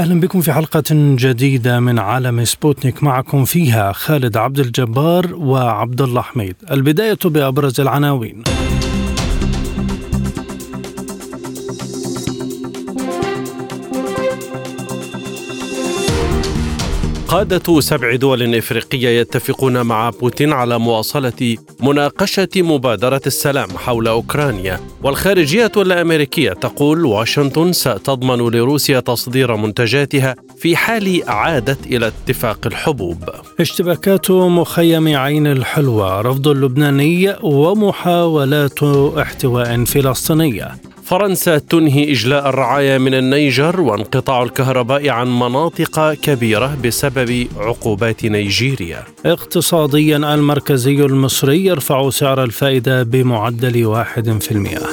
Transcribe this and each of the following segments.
أهلا بكم في حلقة جديدة من عالم سبوتنيك. معكم فيها خالد عبد الجبار وعبد الله حميد. البداية بأبرز العناوين. قادة سبع دول إفريقية يتفقون مع بوتين على مواصلة مناقشة مبادرة السلام حول أوكرانيا. والخارجية الأمريكية تقول واشنطن ستضمن لروسيا تصدير منتجاتها في حال عادت إلى اتفاق الحبوب. اشتباكات مخيم عين الحلوى رفض اللبناني ومحاولات احتواء فلسطينية. فرنسا تنهي إجلاء الرعايا من النيجر وانقطاع الكهرباء عن مناطق كبيرة بسبب عقوبات نيجيريا. اقتصاديا المركزي المصري يرفع سعر الفائدة بمعدل واحد في المئة.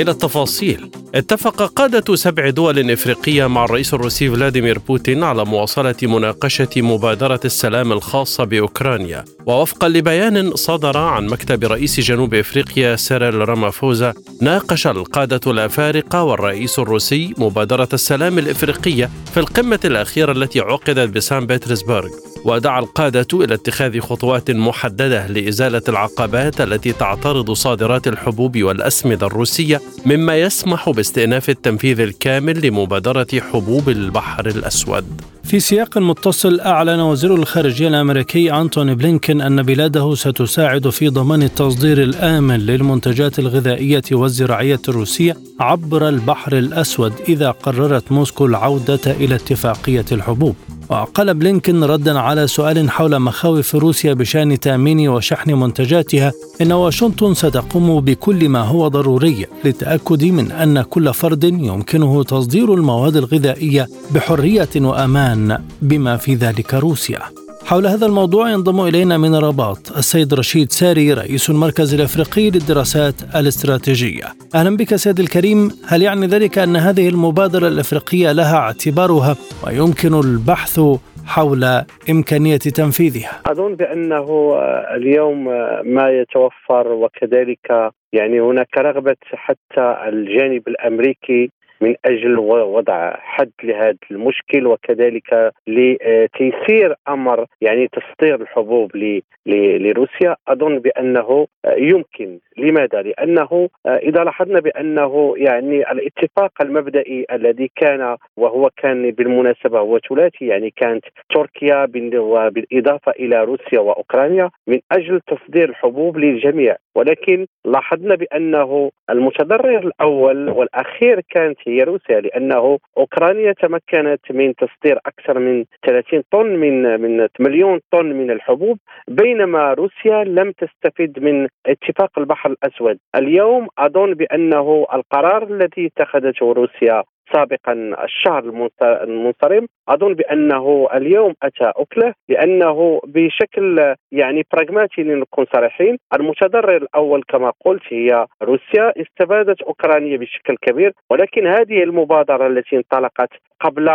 إلى التفاصيل. اتفق قادة سبع دول إفريقية مع الرئيس الروسي فلاديمير بوتين على مواصلة مناقشة مبادرة السلام الخاصة بأوكرانيا. ووفقا لبيان صدر عن مكتب رئيس جنوب إفريقيا سيريل رامافوزا ناقش القادة الأفارقة والرئيس الروسي مبادرة السلام الإفريقية في القمة الأخيرة التي عقدت بسان بطرسبرغ ودعا القادة إلى اتخاذ خطوات محددة لإزالة العقبات التي تعترض صادرات الحبوب والأسمدة الروسية مما يسمح باستئناف التنفيذ الكامل لمبادرة حبوب البحر الأسود. في سياق متصل أعلن وزير الخارجية الأمريكي أنتوني بلينكين أن بلاده ستساعد في ضمان التصدير الآمن للمنتجات الغذائية والزراعية الروسية عبر البحر الأسود إذا قررت موسكو العودة إلى اتفاقية الحبوب. وقال بلينكن ردا على سؤال حول مخاوف روسيا بشأن تأمين وشحن منتجاتها إن واشنطن ستقوم بكل ما هو ضروري للتأكد من أن كل فرد يمكنه تصدير المواد الغذائية بحرية وأمان. بما في ذلك روسيا حول هذا الموضوع ينضم إلينا من الرباط السيد رشيد ساري رئيس المركز الأفريقي للدراسات الاستراتيجية. أهلا بك سيد الكريم، هل يعني ذلك أن هذه المبادرة الأفريقية لها اعتبارها ويمكن البحث حول إمكانية تنفيذها؟ أظن بأنه اليوم ما يتوفر وكذلك يعني هناك رغبة حتى الجانب الأمريكي من أجل وضع حد لهذا المشكل وكذلك لتيسير أمر يعني تصدير الحبوب لروسيا أظن بأنه يمكن لماذا؟ لأنه إذا لاحظنا بأنه يعني الاتفاق المبدئي الذي كان وهو كان بالمناسبة هو ثلاثي يعني كانت تركيا بالاضافه إلى روسيا وأوكرانيا من أجل تصدير الحبوب للجميع ولكن لاحظنا بأنه المتضرر الأول والأخير كانت هي روسيا لأنه أوكرانيا تمكنت من تصدير أكثر من 30 طن من من مليون طن من الحبوب بينما روسيا لم تستفد من اتفاق البحر الأسود. اليوم أظن بأنه القرار الذي اتخذته روسيا سابقا الشهر المنصرم. أظن بأنه اليوم أتى أكلة لأنه بشكل يعني براغماتي لنكون صريحين المتضرر الأول كما قلت هي روسيا استفادت أوكرانيا بشكل كبير ولكن هذه المبادرة التي انطلقت قبل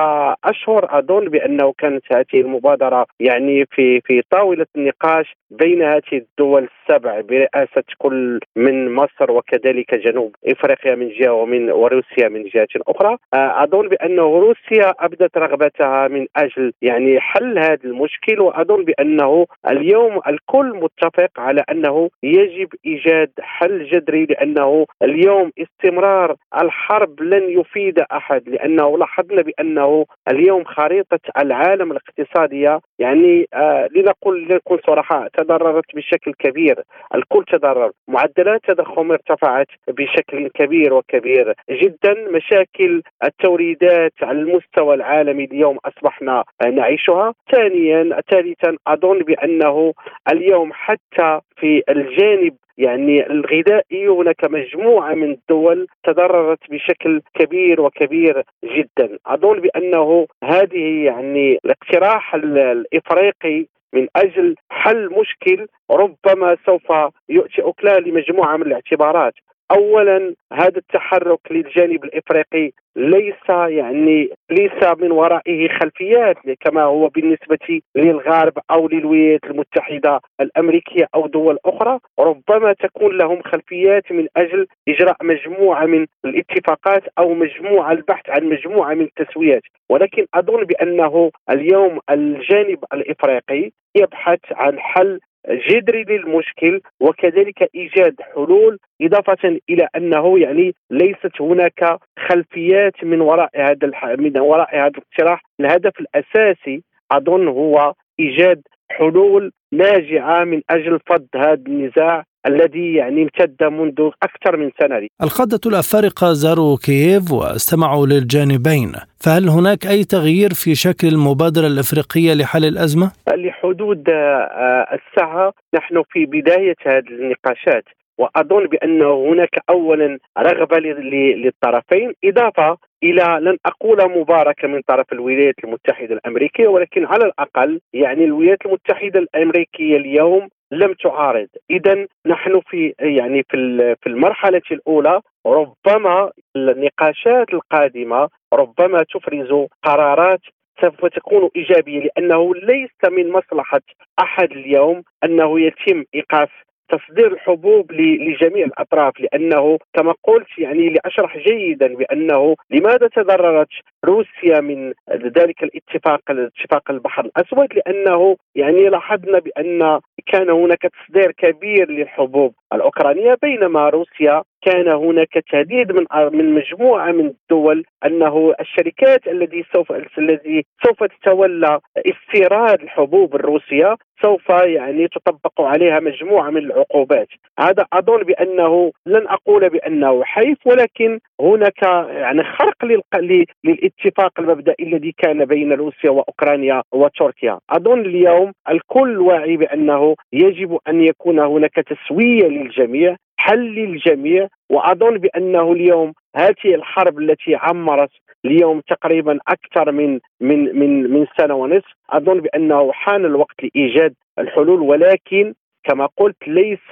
أشهر أظن بأنه كانت هذه المبادرة يعني في في طاولة النقاش بين هذه الدول السبع برئاسة كل من مصر وكذلك جنوب إفريقيا من جهة ومن وروسيا من جهة أخرى. أظن بانه روسيا أبدت رغبتها من أجل يعني حل هذا المشكل وأظن بأنه اليوم الكل متفق على أنه يجب إيجاد حل جذري لأنه اليوم استمرار الحرب لن يفيد أحد لأنه لاحظنا بأنه اليوم خريطة العالم الاقتصادية يعني آه لنقول لنقول صراحة تضررت بشكل كبير. الكل تضرر. معدلات التضخم ارتفعت بشكل كبير وكبير جدا. مشاكل التوريدات على المستوى العالمي اليوم أصبحنا نعيشها. ثانيا ثالثا أظن بأنه اليوم حتى في الجانب يعني الغذائي هناك مجموعة من الدول تضررت بشكل كبير وكبير جدا. أظن بأنه هذه يعني الاقتراح الإفريقي من أجل حل مشكل ربما سوف يؤتي أكلها لمجموعة من الاعتبارات. اولا هذا التحرك للجانب الإفريقي ليس يعني ليس من ورائه خلفيات كما هو بالنسبة للغرب أو للولايات المتحدة الأمريكية أو دول أخرى. ربما تكون لهم خلفيات من أجل إجراء مجموعة من الاتفاقات أو مجموعة البحث عن مجموعة من التسويات. ولكن أظن بأنه اليوم الجانب الإفريقي يبحث عن حل جذري للمشكل وكذلك إيجاد حلول إضافة إلى أنه يعني ليست هناك خلفيات من وراء هذا الح... من وراء هذا الاقتراح. الهدف الأساسي أظن هو إيجاد حلول ناجعة من أجل فض هذا النزاع الذي يعني امتد منذ أكثر من سنة. القادة الأفارقة زاروا كييف واستمعوا للجانبين. فهل هناك أي تغيير في شكل المبادرة الإفريقية لحل الأزمة؟ لحدود آه، الساعة نحن في بداية هذه النقاشات. وأظن بانه هناك اولا رغبة للطرفين. إضافة إلى لن أقول مباركة من طرف الولايات المتحدة الأمريكية ولكن على الأقل يعني الولايات المتحدة الأمريكية اليوم لم تعارض. اذا نحن في يعني في في المرحلة الأولى ربما النقاشات القادمة ربما تفرز قرارات سوف تكون إيجابية لأنه ليس من مصلحة أحد اليوم أنه يتم إيقاف تصدير الحبوب لجميع الأطراف لأنه كما قلت يعني لأشرح جيدا بأنه لماذا تضررت روسيا من ذلك الاتفاق اتفاق البحر الأسود؟ لأنه يعني لاحظنا بأن كان هناك تصدير كبير للحبوب الأوكرانية بينما روسيا كان هناك تهديد من من مجموعة من الدول أنه الشركات التي سوف الذي سوف تتولى استيراد الحبوب الروسية سوف يعني تطبق عليها مجموعة من العقوبات. هذا أظن بأنه لن أقول بأنه حيف ولكن هناك يعني خرق للاتفاق المبدئي الذي كان بين روسيا وأوكرانيا وتركيا. أظن اليوم الكل واعي بأنه يجب أن يكون هناك تسوية للجميع. حل للجميع وأظن بأنه اليوم هذه الحرب التي عمرت اليوم تقريبا أكثر من من من من سنة ونصف أظن بأنه حان الوقت لإيجاد الحلول ولكن كما قلت ليس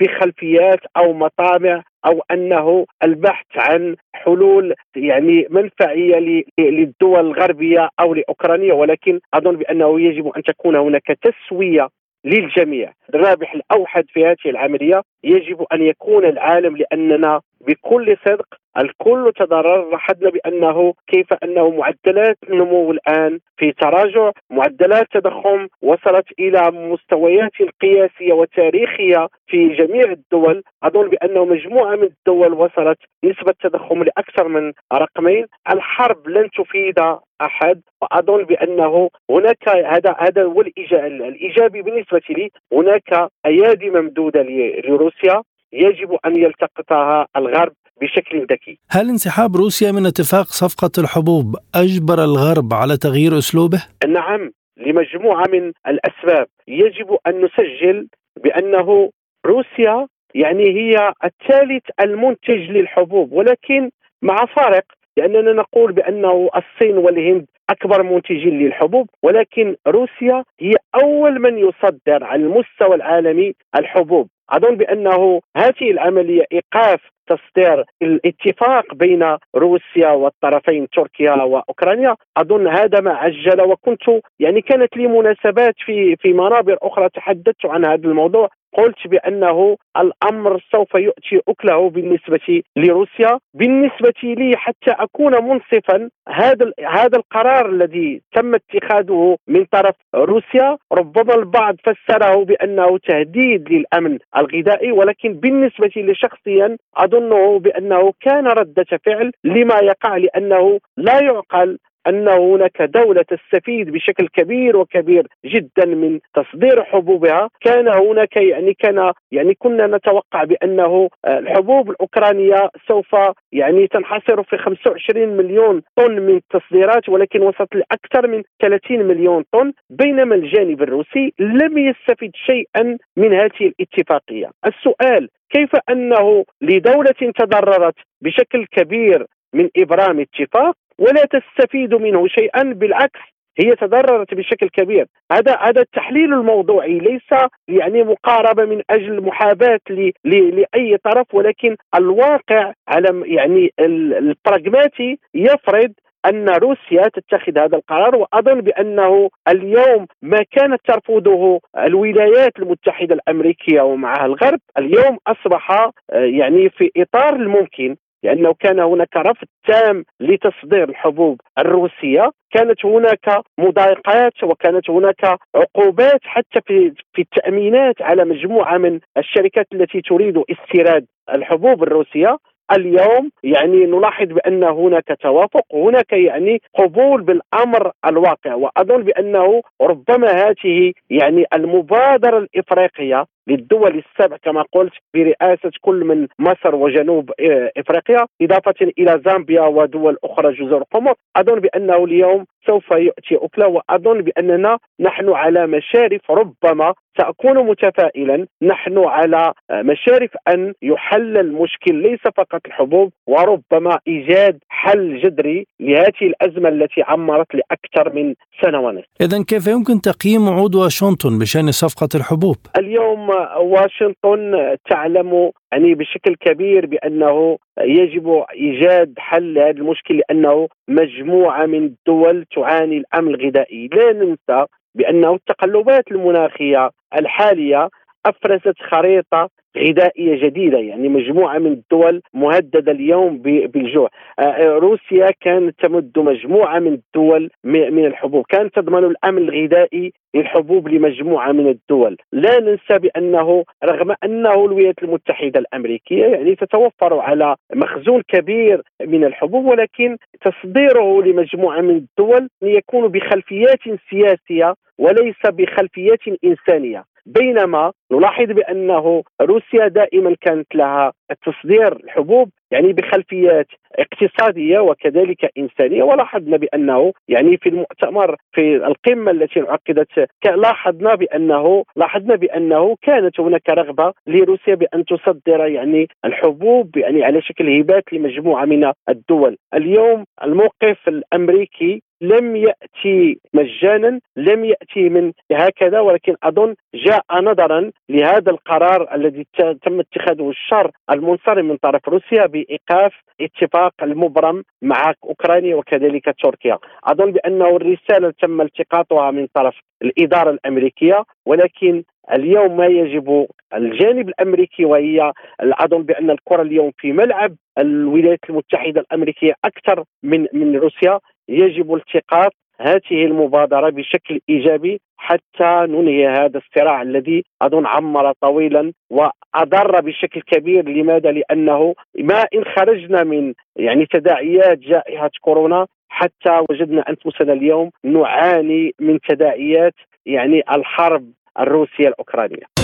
بخلفيات أو مطامع أو أنه البحث عن حلول يعني منفعية للدول الغربية أو لأوكرانيا ولكن أظن بأنه يجب أن تكون هناك تسوية للجميع. الرابح الأوحد في هذه العملية يجب أن يكون العالم لأننا بكل صدق الكل تضرر لاحظنا بأنه كيف أنه معدلات النمو الآن في تراجع معدلات تضخم وصلت إلى مستويات قياسية وتاريخية في جميع الدول. أظن بأنه مجموعة من الدول وصلت نسبة تضخم لأكثر من رقمين. الحرب لن تفيد أحد وأظن بأنه هناك هذا هذا هو الإيجابي بالنسبة لي. هناك أيادي ممدودة لروسيا. يجب أن يلتقطها الغرب بشكل ذكي. هل انسحاب روسيا من اتفاق صفقة الحبوب أجبر الغرب على تغيير أسلوبه؟ نعم لمجموعة من الأسباب، يجب أن نسجل بأنه روسيا يعني هي الثالث المنتج للحبوب ولكن مع فارق لأننا نقول بأنه الصين والهند أكبر منتجين للحبوب ولكن روسيا هي أول من يصدر على المستوى العالمي الحبوب. أظن بأنه هذه العملية إيقاف تصدير الاتفاق بين روسيا والطرفين تركيا وأوكرانيا. أظن هذا ما عجل وكنت يعني كانت لي مناسبات في في منابر أخرى تحدثت عن هذا الموضوع. قلت بأنه الأمر سوف يؤتي أكله بالنسبة لروسيا بالنسبة لي حتى أكون منصفا هذا هذا القرار الذي تم اتخاذه من طرف روسيا ربما البعض فسره بأنه تهديد للأمن الغذائي ولكن بالنسبة لي شخصيا أظنه بأنه كان ردة فعل لما يقع لأنه لا يعقل أن هناك دولة تستفيد بشكل كبير وكبير جدا من تصدير حبوبها. كان هناك يعني كان يعني كنا نتوقع بأنه الحبوب الأوكرانية سوف يعني تنحصر في 25 مليون طن من التصديرات ولكن وصلت لأكثر من 30 مليون طن. بينما الجانب الروسي لم يستفد شيئا من هذه الاتفاقية. السؤال كيف أنه لدولة تضررت بشكل كبير من إبرام اتفاق؟ ولا تستفيد منه شيئا بالعكس هي تضررت بشكل كبير. هذا هذا التحليل الموضوعي ليس يعني مقاربة من أجل محاباة لأي طرف ولكن الواقع على يعني البراغماتي يفرض أن روسيا تتخذ هذا القرار وأظن بأنه اليوم ما كانت ترفضه الولايات المتحدة الأمريكية ومعها الغرب اليوم أصبح آه، يعني في إطار الممكن لأنه كان هناك رفض تام لتصدير الحبوب الروسية كانت هناك مضايقات وكانت هناك عقوبات حتى في في التأمينات على مجموعة من الشركات التي تريد استيراد الحبوب الروسية. اليوم يعني نلاحظ بأن هناك توافق هناك يعني قبول بالأمر الواقع وأظن بأنه ربما هذه يعني المبادرة الإفريقية للدول السبع كما قلت برئاسة كل من مصر وجنوب آه، إفريقيا إضافة إلى زامبيا ودول أخرى جزر القمر. أظن بأنه اليوم سوف يؤتي أكله وأظن بأننا نحن على مشارف ربما سأكون متفائلا نحن على مشارف أن يحل المشكل. ليس فقط الحبوب وربما إيجاد حل جذري لهذه الأزمة التي عمرت لأكثر من سنة ونصف. إذا كيف يمكن تقييم وعود واشنطن بشأن صفقة الحبوب؟ اليوم واشنطن تعلم يعني بشكل كبير بأنه يجب إيجاد حل لهذا المشكل لأنه مجموعة من الدول تعاني الأمن الغذائي، لا ننسى بأنه التقلبات المناخية الحالية أفرزت خريطة غذائيه جديدة يعني مجموعة من الدول مهددة اليوم بالجوع. آه، آه، روسيا كانت تمد مجموعة من الدول من الحبوب. كانت تضمن الأمن الغذائي للحبوب لمجموعة من الدول. لا ننسى بأنه رغم أنه الولايات المتحدة الأمريكية يعني تتوفر على مخزون كبير من الحبوب ولكن تصديره لمجموعة من الدول يكون بخلفيات سياسية وليس بخلفيات إنسانية. بينما نلاحظ بأنه روسيا دائما كانت لها تصدير الحبوب يعني بخلفيات اقتصادية وكذلك إنسانية ولاحظنا بأنه يعني في المؤتمر في القمة التي انعقدت لاحظنا بانه لاحظنا بأنه كانت هناك رغبة لروسيا بأن تصدر يعني الحبوب يعني على شكل هبات لمجموعة من الدول. اليوم الموقف الأمريكي لم يأتي مجانا لم يأتي من هكذا ولكن أظن جاء نظرا لهذا القرار الذي تم اتخاذه الشر المنصرم من طرف روسيا بإيقاف اتفاق المبرم مع أوكرانيا وكذلك تركيا. أظن بأنه الرسالة تم التقاطها من طرف الإدارة الأمريكية ولكن اليوم ما يجب الجانب الأمريكي وهي اظن بأن الكرة اليوم في ملعب الولايات المتحدة الأمريكية أكثر من من روسيا يجب التقاط هذه المبادرة بشكل إيجابي حتى ننهي هذا الصراع الذي أظن عمر طويلا وأضر بشكل كبير لماذا؟ لأنه ما إن خرجنا من يعني تداعيات جائحة كورونا حتى وجدنا أنفسنا اليوم نعاني من تداعيات يعني الحرب الروسية الأوكرانية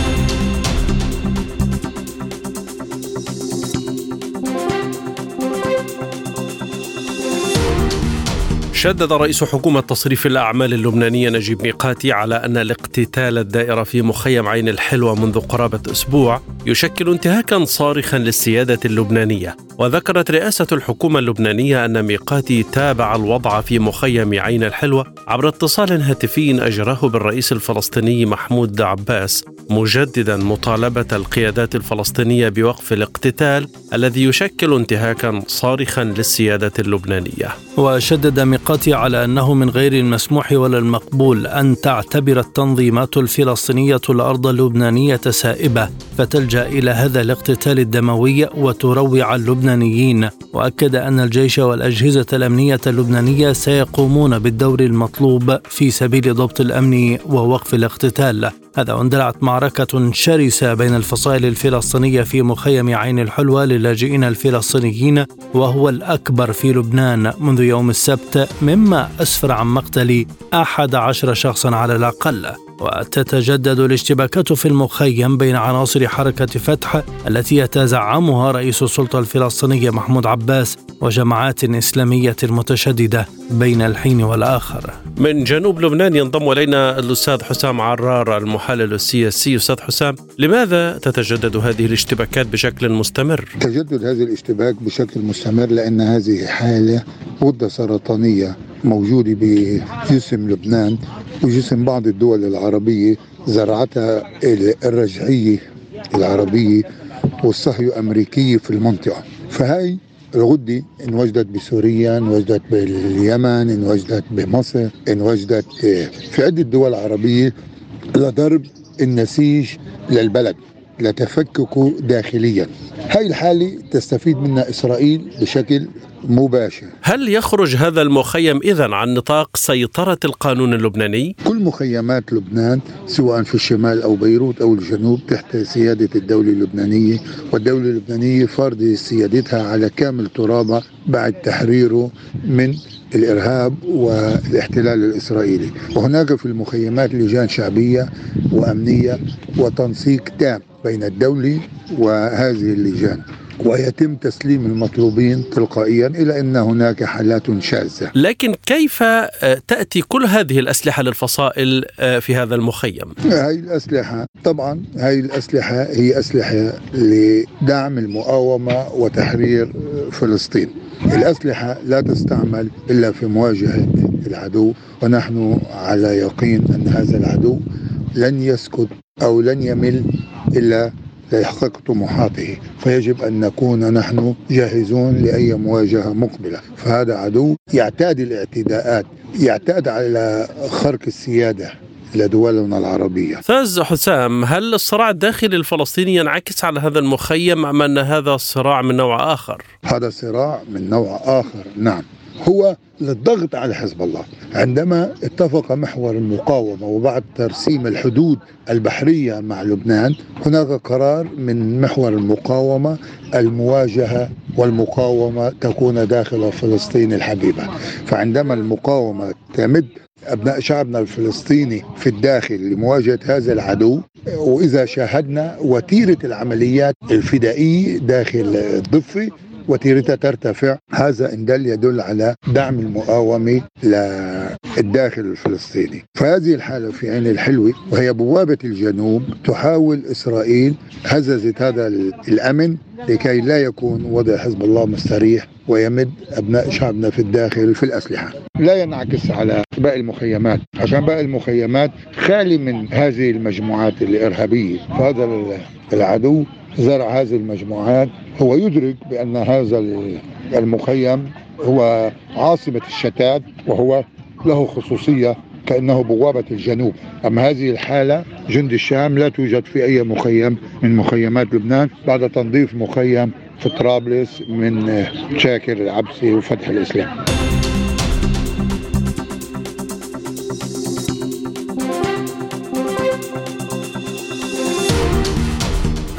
شدد رئيس حكومة تصريف الأعمال اللبنانية نجيب ميقاتي على أن الاقتتال الدائر في مخيم عين الحلوة منذ قرابة أسبوع يشكل انتهاكا صارخا للسيادة اللبنانية. وذكرت رئاسة الحكومة اللبنانية أن ميقاتي تابع الوضع في مخيم عين الحلوة عبر اتصال هاتفي أجراه بالرئيس الفلسطيني محمود عباس مجددا مطالبة القيادات الفلسطينية بوقف الاقتتال الذي يشكل انتهاكا صارخا للسيادة اللبنانية. وشدد ميقاتي على أنه من غير المسموح ولا المقبول أن تعتبر التنظيمات الفلسطينية الأرض اللبنانية سائبة فتلجأ إلى هذا الاقتتال الدموي وتروع اللبنانيين. وأكد أن الجيش والأجهزة الأمنية اللبنانية سيقومون بالدور المطلوب في سبيل ضبط الأمن ووقف الاقتتال. هذا واندلعت معركة شرسة بين الفصائل الفلسطينية في مخيم عين الحلوة للاجئين الفلسطينيين وهو الأكبر في لبنان منذ يوم السبت مما أسفر عن مقتل أحد عشر شخصا على الأقل. وتتجدد الاشتباكات في المخيم بين عناصر حركة فتح التي يتزعمها رئيس السلطة الفلسطينية محمود عباس وجماعات إسلامية متشددة بين الحين والآخر. من جنوب لبنان ينضم إلينا الأستاذ حسام عرار المحلل السياسي. أستاذ حسام لماذا تتجدد هذه الاشتباكات بشكل مستمر؟ تجدد هذه الاشتباك بشكل مستمر لأن هذه حالة غدة سرطانية موجودة بجسم لبنان. وجسم بعض الدول العربية زرعتها الرجعية العربية والصهيو أمريكية في المنطقة. فهي الغدة انوجدت بسوريا انوجدت باليمن انوجدت بمصر انوجدت في عدة دول عربية لضرب النسيج للبلد لتفككه داخليا. هاي الحالة تستفيد منها إسرائيل بشكل مباشر. هل يخرج هذا المخيم إذا عن نطاق سيطرة القانون اللبناني؟ كل مخيمات لبنان سواء في الشمال أو بيروت أو الجنوب تحت سيادة الدولة اللبنانية والدولة اللبنانية فرض سيادتها على كامل ترابها بعد تحريره من الإرهاب والاحتلال الإسرائيلي، وهناك في المخيمات لجان شعبية وأمنية وتنسيق تام بين الدولة وهذه اللجان. ويتم تسليم المطلوبين تلقائيا إلى أن هناك حالات شاذة. لكن كيف آه، تأتي كل هذه الأسلحة للفصائل آه، في هذا المخيم؟ هاي الأسلحة طبعا هاي الأسلحة هي أسلحة لدعم المقاومة وتحرير فلسطين. الأسلحة لا تستعمل إلا في مواجهة العدو ونحن على يقين أن هذا العدو لن يسكت أو لن يمل إلا ليحقق طموحاته فيجب أن نكون نحن جاهزون لأي مواجهة مقبلة. فهذا عدو يعتاد الاعتداءات يعتاد على خرق السيادة لدولنا العربية. أستاذ حسام هل الصراع الداخلي الفلسطيني ينعكس على هذا المخيم أم أن هذا صراع من نوع آخر؟ هذا صراع من نوع آخر نعم. هو للضغط على حزب الله. عندما اتفق محور المقاومة وبعد ترسيم الحدود البحرية مع لبنان هناك قرار من محور المقاومة المواجهة والمقاومة تكون داخل فلسطين الحبيبة. فعندما المقاومة تمد أبناء شعبنا الفلسطيني في الداخل لمواجهة هذا العدو وإذا شاهدنا وتيرة العمليات الفدائية داخل الضفة وتيرتها ترتفع. هذا إن دل يدل على دعم المقاومة للداخل الفلسطيني. فهذه الحالة في عين الحلوة وهي بوابة الجنوب تحاول إسرائيل هززت هذا الأمن لكي لا يكون وضع حزب الله مستريح ويمد أبناء شعبنا في الداخل في الأسلحة. لا ينعكس على باقي المخيمات، عشان باقي المخيمات خالي من هذه المجموعات الارهابيه، فهذا العدو زرع هذه المجموعات هو يدرك بأن هذا المخيم هو عاصمة الشتات وهو له خصوصية كأنه بوابة الجنوب أما هذه الحالة جند الشام لا توجد في أي مخيم من مخيمات لبنان بعد تنظيف مخيم في طرابلس من شاكر العبسي وفتح الإسلام.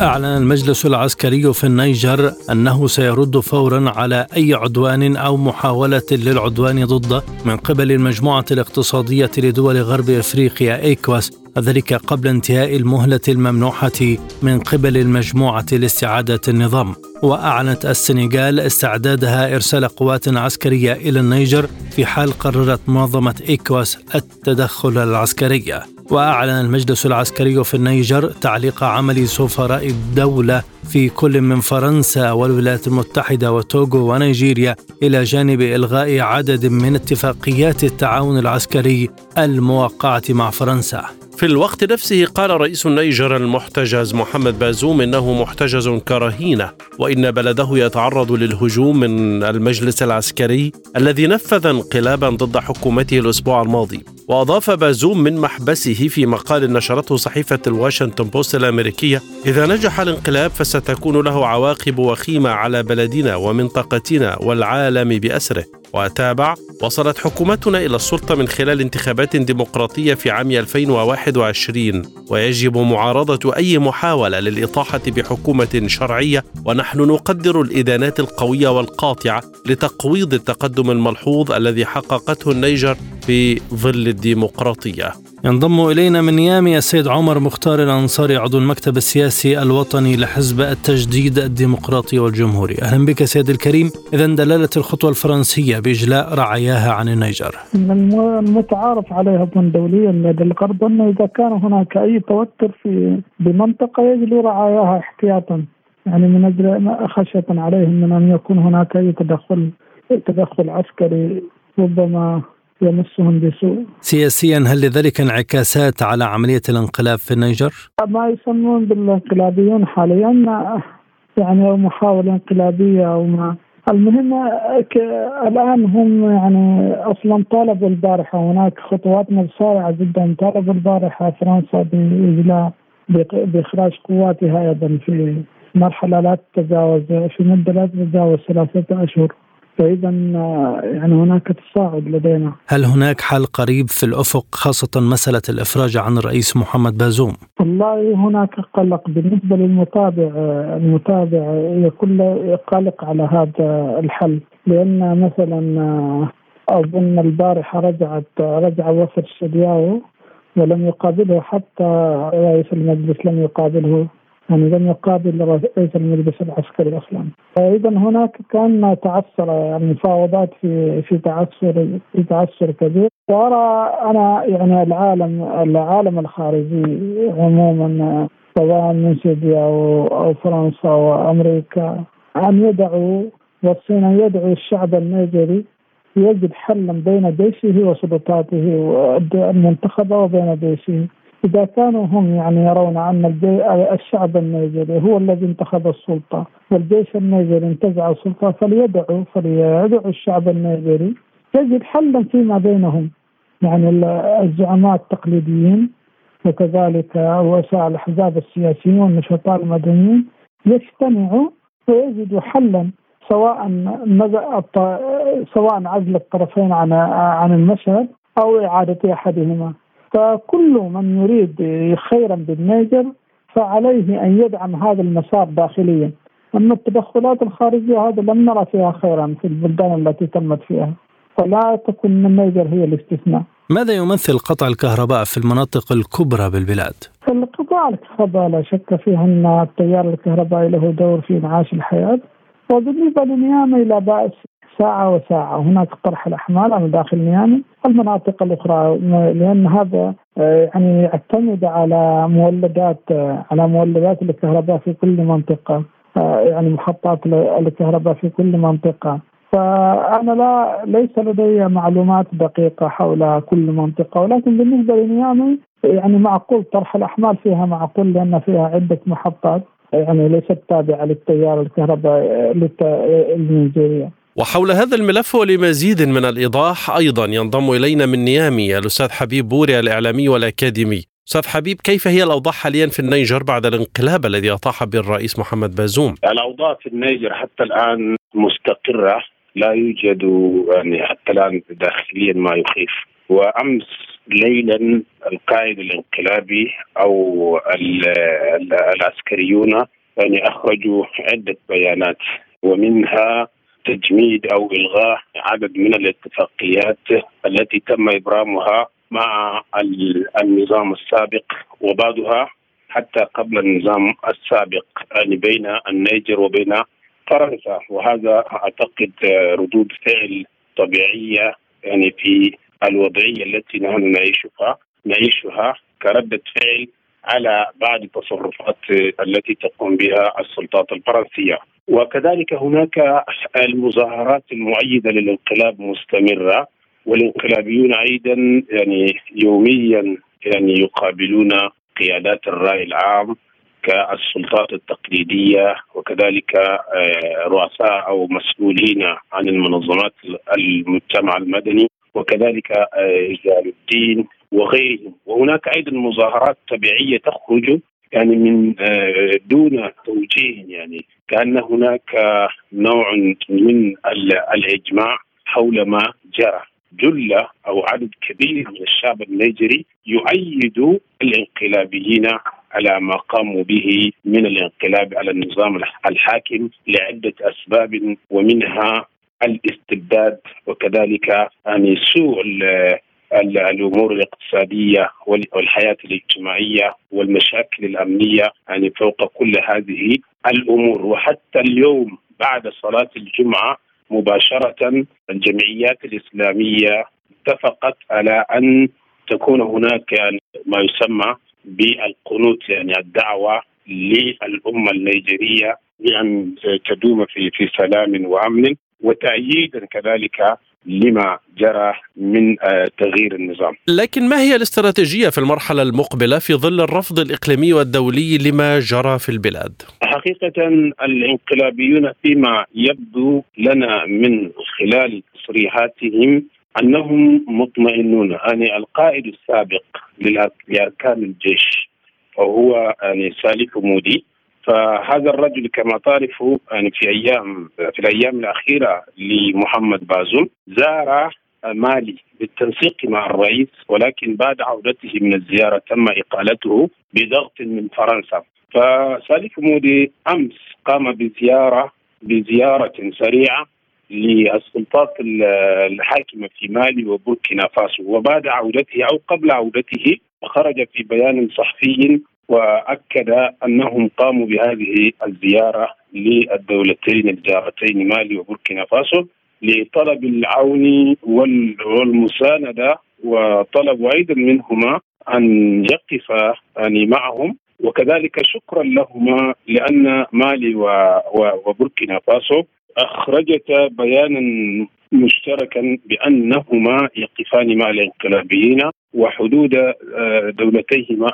أعلن المجلس العسكري في النيجر أنه سيرد فورا على أي عدوان أو محاولة للعدوان ضده من قبل المجموعة الاقتصادية لدول غرب إفريقيا إيكواس ذلك قبل انتهاء المهلة الممنوحة من قبل المجموعة لاستعادة النظام. وأعلنت السنغال استعدادها إرسال قوات عسكرية إلى النيجر في حال قررت منظمة إيكواس التدخل العسكري. وأعلن المجلس العسكري في النيجر تعليق عمل سفراء الدولة في كل من فرنسا والولايات المتحدة وتوغو ونيجيريا إلى جانب إلغاء عدد من اتفاقيات التعاون العسكري الموقعة مع فرنسا. في الوقت نفسه قال رئيس النيجر المحتجز محمد بازوم إنه محتجز كرهينة وإن بلده يتعرض للهجوم من المجلس العسكري الذي نفذ انقلابا ضد حكومته الأسبوع الماضي. وأضاف بازوم من محبسه في مقال نشرته صحيفة الواشنطن بوست الأمريكية إذا نجح الانقلاب فستكون له عواقب وخيمة على بلدنا ومنطقتنا والعالم بأسره. وتابع وصلت حكومتنا إلى السلطة من خلال انتخابات ديمقراطية في عام 2021 ويجب معارضة أي محاولة للإطاحة بحكومة شرعية ونحن نقدر الإدانات القوية والقاطعة لتقويض التقدم الملحوظ الذي حققته النيجر في ظل الديمقراطية. ينضم إلينا من نيامي السيد عمر مختار الأنصاري عضو المكتب السياسي الوطني لحزب التجديد الديمقراطي والجمهوري. أهلا بك سيد الكريم. إذا دلالة الخطوة الفرنسية بإجلاء رعاياها عن النيجر. المتعارف عليها ضمن دوليا لدى الغرب أنه إذا كان هناك أي توتر في بمنطقة يجلو رعاياها احتياطا. يعني من أجل خشية عليهم من أن يكون هناك أي تدخل تدخل عسكري ربما يمسهم بسوء. سياسيا هل لذلك انعكاسات على عملية الانقلاب في النيجر؟ ما يسمون بالانقلابيون حاليا يعني أو محاولة انقلابية أو ما. المهم الآن هم يعني أصلا طالبوا البارحة هناك خطوات متسارعة جدا طالبوا البارحة. فرنسا بإجلاء بإخراج قواتها أيضا في مرحلة لا تتجاوز في مدة لا تتجاوز ثلاثة أشهر. فاذا يعني هناك تصاعد لدينا هل هناك حل قريب في الأفق خاصة مسألة الإفراج عن الرئيس محمد بازوم؟ والله هناك قلق بالنسبة للمتابع المتابع يكون قلق على هذا الحل لأن مثلا أظن البارحة رجعت رجع وفد شدياو ولم يقابله حتى رئيس المجلس لم يقابله يعني لم يقابل رئيس المجلس العسكري أصلا فإذا هناك كان تعثر يعني مفاوضات في في تعثر في تعثر كبير. وأرى أنا يعني العالم العالم الخارجي عموما سواء من سوريا أو أو فرنسا وامريكا أن يدعوا والصين أن يدعو الشعب النيجري يجد حلا بين جيشه وسلطاته المنتخبه وبين جيشه. إذا كانوا هم يعني يرون أن الشعب النيجري هو الذي انتخب السلطة والجيش النيجري انتزع السلطة فليدعوا فليدعوا الشعب النيجري يجد حلا فيما بينهم. يعني الزعماء التقليديين وكذلك رؤساء الأحزاب السياسيين والنشطاء المدنيين يجتمعوا ويجدوا حلا سواء سواء عزل الطرفين عن عن المشهد أو إعادة أحدهما. فكل من يريد خيرا بالنيجر فعليه أن يدعم هذا المسار داخليا. أما التدخلات الخارجية هذا لم نرى فيها خيرا في البلدان التي تمت فيها. فلا تكن النيجر هي الاستثناء. ماذا يمثل قطع الكهرباء في المناطق الكبرى بالبلاد؟ قطاع الكهرباء لا شك فيه أن التيار الكهربائي له دور في إنعاش الحياة. وبالنسبة لنيامي لا بأس. ساعة وساعة. هناك طرح الأحمال من داخل نيامي المناطق الأخرى لأن هذا آه، يعني يعتمد على مولدات آه، على مولدات الكهرباء في كل منطقة. آه، يعني محطات الكهرباء في كل منطقة. فأنا لا ليس لدي معلومات دقيقة حول كل منطقة. ولكن بالنسبة لنيامي يعني معقول طرح الأحمال فيها معقول لأن فيها عدة محطات يعني ليست تابعة للتيار الكهربائي النيجيريا وحول هذا الملف ولمزيد من الإيضاح أيضا ينضم إلينا من نيامي الأستاذ حبيب بوري الإعلامي والأكاديمي. أستاذ حبيب كيف هي الأوضاع حاليا في النيجر بعد الانقلاب الذي أطاح به الرئيس محمد بازوم؟ الأوضاع في النيجر حتى الآن مستقرة لا يوجد يعني حتى الآن داخليا ما يخيف. وأمس ليلا القائد الانقلابي أو العسكريون يعني أخرجوا عدة بيانات ومنها تجميد أو إلغاء عدد من الاتفاقيات التي تم إبرامها مع النظام السابق وبعضها حتى قبل النظام السابق يعني بين النيجر وبين فرنسا. وهذا أعتقد ردود فعل طبيعية يعني في الوضعية التي نحن نعيشها نعيشها كردة فعل على بعض التصرفات التي تقوم بها السلطات الفرنسية. وكذلك هناك المظاهرات المؤيدة للانقلاب مستمرة والانقلابيون أيضا يعني يوميا يعني يقابلون قيادات الرأي العام كالسلطات التقليدية وكذلك آه، رؤساء أو مسؤولين عن المنظمات المجتمع المدني وكذلك آه، رجال الدين وغيرهم. وهناك أيضا مظاهرات طبيعية تخرج يعني من آه، دون توجيه يعني كأن هناك نوع من الإجماع حول ما جرى. جل أو عدد كبير من الشعب النيجري يؤيد الانقلابيين على ما قاموا به من الانقلاب على النظام الحاكم لعدة أسباب ومنها الاستبداد وكذلك يعني سوء الأمور الاقتصادية والحياة الاجتماعية والمشاكل الأمنية يعني فوق كل هذه الأمور. وحتى اليوم بعد صلاة الجمعة مباشرة الجمعيات الإسلامية اتفقت على أن تكون هناك ما يسمى بالقنوت يعني الدعوة للأمة النيجيرية بأن تدوم في في سلام وأمن. وتأييدا كذلك لما جرى من آه، تغيير النظام لكن ما هي الاستراتيجية في المرحلة المقبلة في ظل الرفض الإقليمي والدولي لما جرى في البلاد؟ حقيقة الانقلابيون فيما يبدو لنا من خلال تصريحاتهم أنهم مطمئنون يعني القائد السابق لأركان الجيش وهو يعني سالف مودي فهذا الرجل كما تعرف يعني في أيام في الأيام الأخيرة لمحمد بازوم زار مالي بالتنسيق مع الرئيس ولكن بعد عودته من الزيارة تم إقالته بضغط من فرنسا. فسالف مودي أمس قام بزياره بزيارة سريعة للسلطات الحاكمة في مالي وبوركينا فاسو. وبعد عودته أو قبل عودته خرج في بيان صحفي وأكد أنهم قاموا بهذه الزيارة للدولتين الجارتين مالي وبوركينا فاسو لطلب العون والمساندة وطلبوا أيضا منهما أن يقفا يعني معهم. وكذلك شكرا لهما لأن مالي وبوركينا فاسو اخرجتا بيانا مشتركا بأنهما يقفان مع الانقلابيين وحدود آه، دولتيهما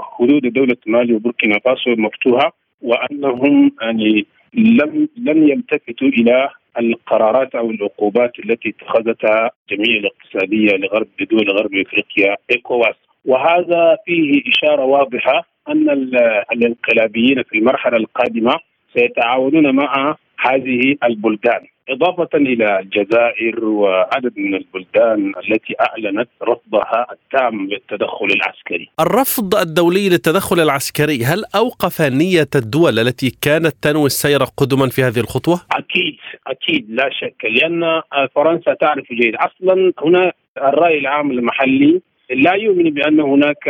حدود دولة مالي وبوركينا فاسو مفتوحة وأنهم يعني لم لم يلتفتوا إلى القرارات أو العقوبات التي اتخذتها الجمعيه الاقتصادية لغرب دول غرب إفريقيا ايكواس وهذا فيه إشارة واضحة أن الانقلابيين في المرحلة القادمة سيتعاونون مع هذه البلدان. إضافة إلى الجزائر وعدد من البلدان التي أعلنت رفضها التام للتدخل العسكري الرفض الدولي للتدخل العسكري هل أوقف نية الدول التي كانت تنوي السير قدما في هذه الخطوة؟ أكيد أكيد لا شك لأن فرنسا تعرف جيد أصلا هنا الرأي العام المحلي لا يؤمن بأن هناك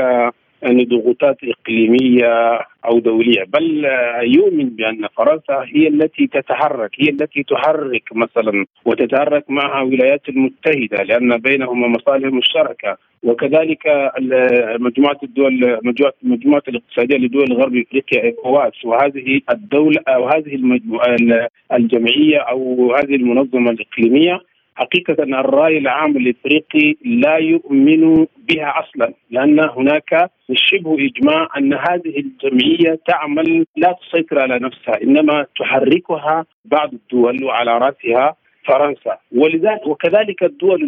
يعني ضغوطات إقليمية أو دولية بل يؤمن بأن فرنسا هي التي تتحرك هي التي تحرك مثلا وتتحرك معها الولايات المتحدة لأن بينهما مصالح مشتركة. وكذلك مجموعة الدول مجموعه مجموعة الاقتصادية لدول غرب إفريقيا ايكواس وهذه الدولة أو هذه الجمعية أو هذه المنظمة الإقليمية حقيقة الرأي العام الإفريقي لا يؤمن بها أصلا لأن هناك شبه إجماع أن هذه الجمعية تعمل لا تسيطر على نفسها إنما تحركها بعض الدول وعلى رأسها فرنسا. ولذلك وكذلك الدول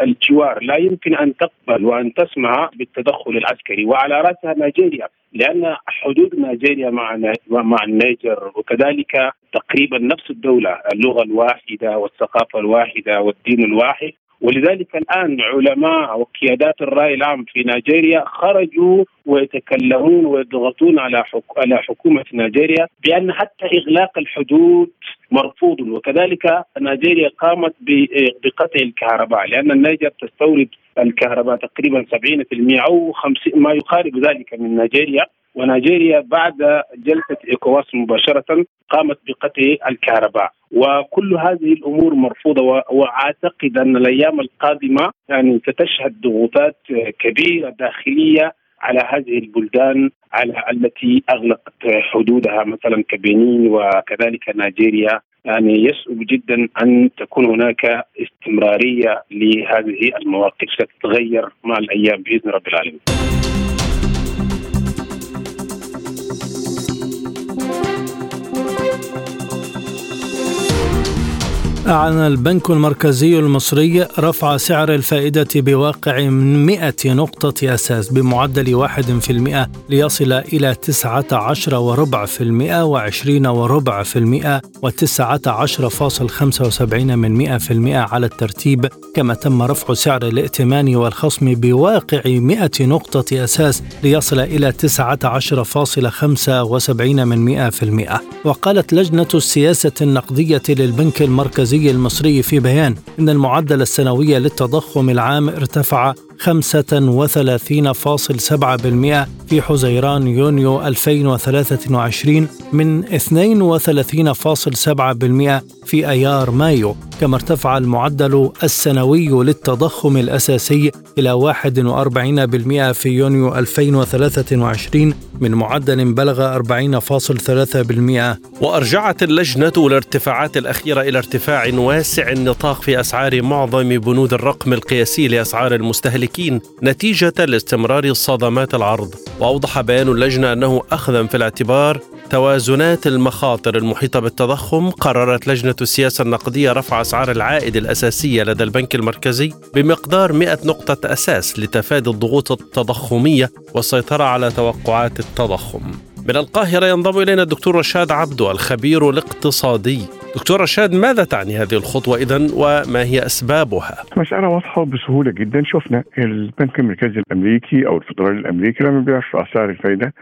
الجوار لا يمكن أن تقبل وأن تسمع بالتدخل العسكري وعلى رأسها نيجيريا لأن حدود نيجيريا مع مع النيجر وكذلك تقريبا نفس الدولة اللغة الواحدة والثقافة الواحدة والدين الواحد. ولذلك الآن علماء وقيادات الرأي العام في نيجيريا خرجوا ويتكلمون ويضغطون على على حكومة نيجيريا بأن حتى إغلاق الحدود مرفوض. وكذلك نيجيريا قامت بقطع الكهرباء لأن النيجر تستورد الكهرباء تقريبا 70% أو 50 ما يقارب ذلك من نيجيريا. ونيجيريا بعد جلسة إيكواس مباشرة قامت بقطع الكهرباء. وكل هذه الأمور مرفوضة وأعتقد أن الأيام القادمة يعني ستشهد ضغوطات كبيرة داخلية على هذه البلدان على التي أغلقت حدودها مثلا كبنين وكذلك نيجيريا يعني يصعب جدا أن تكون هناك استمرارية لهذه المواقف ستتغير مع الأيام بإذن رب العالمين. أعلن البنك المركزي المصري رفع سعر الفائدة بواقع 100 نقطة أساس بمعدل 1% ليصل إلى 19 وربع في المئة و20 وربع في المئة و19.75 من 100% على الترتيب كما تم رفع سعر الائتمان والخصم بواقع 100 نقطة أساس ليصل إلى 19.75 من 100% وقالت لجنة السياسة النقدية للبنك المركزي المركزي المصري في بيان إن المعدل السنوي للتضخم العام ارتفع 35.7% في حزيران يونيو 2023 من 32.7% في أيار مايو، كما ارتفع المعدل السنوي للتضخم الأساسي إلى 41% في يونيو 2023 من معدل بلغ 40.3%. وأرجعت اللجنة الارتفاعات الأخيرة إلى ارتفاع واسع النطاق في أسعار معظم بنود الرقم القياسي لأسعار المستهلكين نتيجة لاستمرار صدمات العرض، وأوضح بيان اللجنة أنه اخذا في الاعتبار توازنات المخاطر المحيطة بالتضخم قررت لجنة السياسة النقدية رفع أسعار العائد الأساسية لدى البنك المركزي بمقدار 100 نقطة أساس لتفادي الضغوط التضخمية والسيطرة على توقعات التضخم. من القاهرة ينضم إلينا الدكتور رشاد عبدو الخبير الاقتصادي. دكتور رشاد ماذا تعني هذه الخطوة إذا وما هي أسبابها؟ مسألة واضحة بسهولة جدا. شفنا البنك المركزي الأمريكي أو الفدرالي الأمريكي لما بيرفع سعر الفايدة.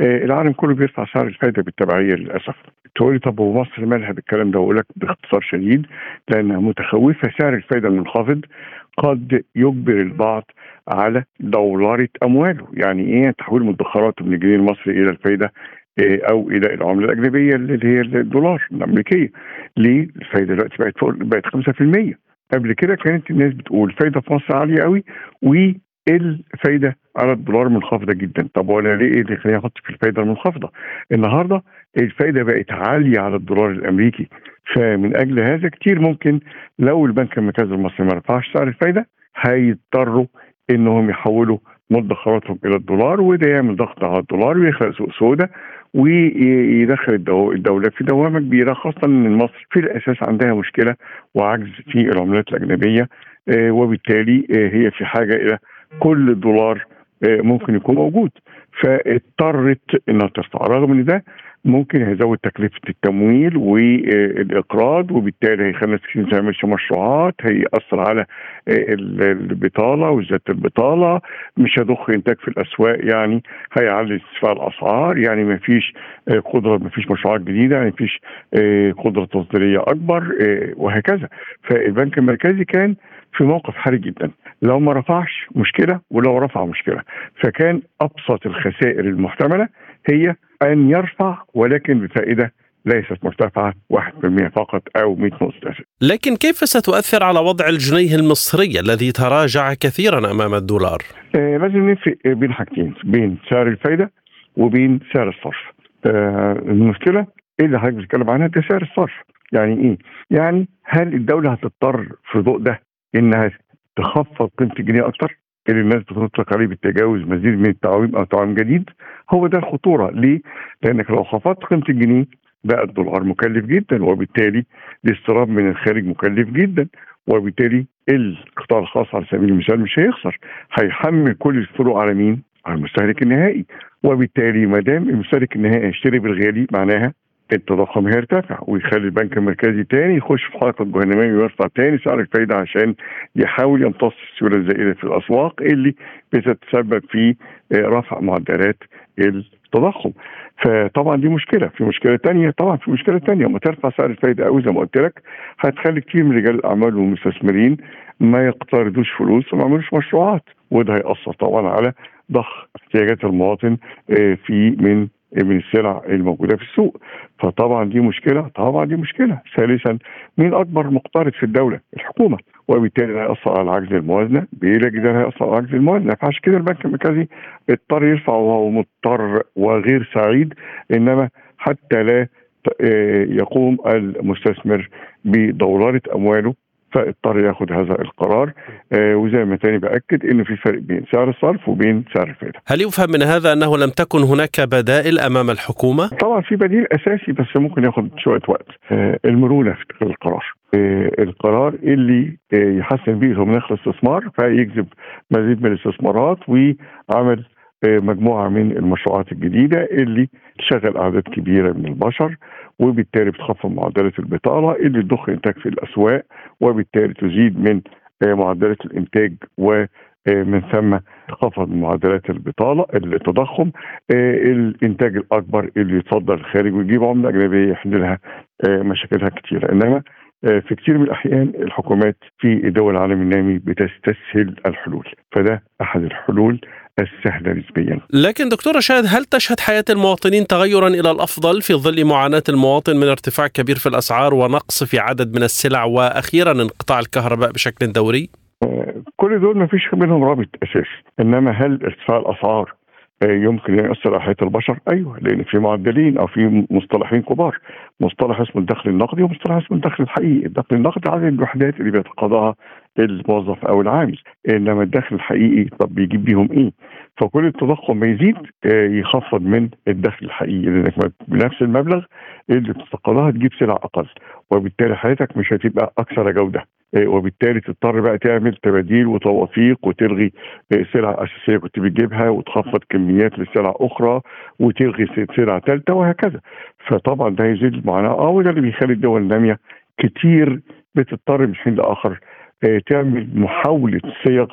آه، العالم كله بيرفع سعر الفائده بالتبعية للأسف. تقولي طب ومصر مالها بالكلام ده؟ واقول لك باختصار شديد لأنها متخوفة سعر الفائده المنخفض قد يجبر البعض على دولارة أمواله. يعني إيه؟ تحويل مدخراته من الجنيه المصري إلى الفائده آه، أو إلى العملة الأجنبية اللي هي الدولار الأمريكية. ليه؟ الفائده دلوقتي بقت فوق بقت 5% قبل كده كانت الناس بتقول الفايده في مصر عالية قوي الفايده على الدولار منخفضة جدا. طب وأنا ليه إيه اللي خليني أحط في الفايدة المنخفضة؟ النهارده الفايدة بقت عالية على الدولار الأمريكي. فمن أجل هذا كتير ممكن لو البنك المركزي المصري ما رفعش سعر الفايدة هيضطروا إنهم يحولوا مدخراتهم إلى الدولار وده يعمل ضغط على الدولار ويخلق سوق سوداء ويدخل الدولة في دوامة كبيرة خاصة إن مصر في الأساس عندها مشكلة وعجز في العملات الأجنبية آه، وبالتالي آه، هي في حاجة إلى كل دولار آه، ممكن يكون موجود. فاضطرت إنها ترفع. رغم إن ده ممكن هيزود تكلفة التمويل والإقراض وبالتالي هيخلي الناس ما تعملش مشروعات هيأثر على البطالة وزيادة البطالة مش هيضخ إنتاج في الأسواق يعني هيعلي ارتفاع الأسعار يعني ما فيش قدرة ما فيش مشروعات جديدة يعني ما فيش قدرة تصديرية أكبر وهكذا. فالبنك المركزي كان في موقف حرج جدا. لو ما رفعش مشكلة ولو رفع مشكلة. فكان أبسط الخسائر المحتملة هي أن يرفع ولكن بفائدة ليست مرتفعة 1% فقط أو 100 نقطة لكن كيف ستؤثر على وضع الجنيه المصري الذي تراجع كثيرا أمام الدولار؟ آه لازم نفرق بين حاجتين بين سعر الفايدة وبين سعر الصرف. آه المشكلة إيه اللي حضرتك بتتكلم عنها؟ ده سعر الصرف. يعني إيه؟ يعني هل الدولة هتضطر في ضوء ده إنها تخفض قيمة الجنيه أكتر؟ اللي الناس بتطلق عليه بالتجاوز مزيد من التعويم أو تعويم جديد هو ده الخطورة ليه؟ لأنك لو خفضت قيمه الجنيه بقى الدولار مكلف جدا وبالتالي الاستيراد من الخارج مكلف جدا وبالتالي القطاع الخاص على سبيل المثال مش هيخسر هيحمل كل الفروق على مين؟ على المستهلك النهائي وبالتالي ما دام المستهلك النهائي هيشتري بالغالي معناها التضخم هيرتفع ويخلي البنك المركزي تاني يخش في حلقه جهنمية ويرفع تاني سعر الفايدة عشان يحاول يمتص السيولة الزائدة في الأسواق اللي بتتسبب في آه، رفع معدلات التضخم. فطبعا دي مشكلة. في مشكلة تانية طبعا في مشكلة تانية. لما ترفع سعر الفايدة قوي زي ما قلت لك هتخلي كتير من رجال الأعمال والمستثمرين ما يقترضوش فلوس وما يعملوش مشروعات وده هيأثر طبعا على ضخ احتياجات المواطن آه، في من من السلع الموجودة في السوق. فطبعا دي مشكلة طبعا دي مشكلة. ثالثا مين أكبر مقترض في الدولة؟ الحكومة. وبالتالي هيأثر على عجز الموازنة. بلا جدال هيأثر على عجز الموازنة. فعشان كده البنك المركزي اضطر يرفع وهو مضطر وغير سعيد. إنما حتى لا آه، يقوم المستثمر بدورانه أمواله. فاضطر ياخذ هذا القرار آه وزي ما تاني بأكد انه في فرق بين سعر الصرف وبين سعر الفائده. هل يفهم من هذا أنه لم تكن هناك بدائل أمام الحكومة؟ طبعا في بديل أساسي بس ممكن ياخذ شوية وقت آه المرونة في اتخاذ القرار. القرار اللي يحسن بيه مناخ الاستثمار فيجذب مزيد من الاستثمارات وعمل مجموعة من المشروعات الجديدة اللي تشغل أعداد كبيرة من البشر وبالتالي بتخفض معدلات البطالة اللي تضخ إنتاج في الأسواق وبالتالي تزيد من معدلات الإنتاج و من ثم تخفض معدلات البطالة التضخم الإنتاج الأكبر اللي يتصدر الخارج ويجيب عملة أجنبية يحل لها مشاكلها كثيره إنما في كثير من الأحيان الحكومات في دول العالم النامي بتستسهل الحلول فده أحد الحلول السهلة نسبيا. لكن دكتور رشاد هل تشهد حياة المواطنين تغيرا إلى الأفضل في ظل معاناة المواطن من ارتفاع كبير في الأسعار ونقص في عدد من السلع وأخيرا انقطاع الكهرباء بشكل دوري؟ كل دول ما فيش بينهم رابط أساسي، إنما هل ارتفاع الأسعار يمكن أن يؤثر على حياة البشر؟ أيوه لأن في معدلين أو في مصطلحين كبار، مصطلح اسمه الدخل النقدي ومصطلح اسمه الدخل الحقيقي، الدخل النقدي عدد الوحدات اللي بيتقاضاها الموظف أو العامل، إنما الدخل الحقيقي طب بيجيب بيهم إيه؟ فكل التضخم ما يزيد يخفض من الدخل الحقيقي. لانك بنفس المبلغ اللي بتتقاضاها تجيب سلع أقل. وبالتالي حياتك مش هتبقى أكثر جودة. وبالتالي تضطر بقى تعمل تباديل وتوافيق وتلغي سلع أساسية كنت بتجيبها وتخفض كميات لسلع أخرى وتلغي سلع ثالثه وهكذا. فطبعا ده يزيد المعاناة. آه وده اللي بيخلي الدول النامية كتير بتضطر من حين لآخر تعمل محاولة صيغ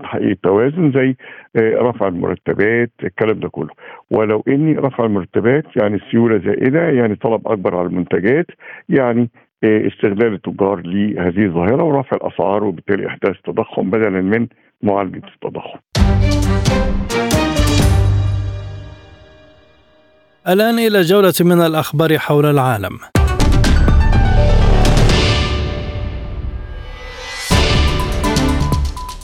تحقيق التوازن زي رفع المرتبات الكلام ده كله. ولو إني رفع المرتبات يعني سيولة زائدة يعني طلب أكبر على المنتجات يعني استغلال التجار لهذه الظاهرة ورفع الأسعار وبالتالي إحداث تضخم بدلا من معالجة التضخم. الآن إلى جولة من الأخبار حول العالم.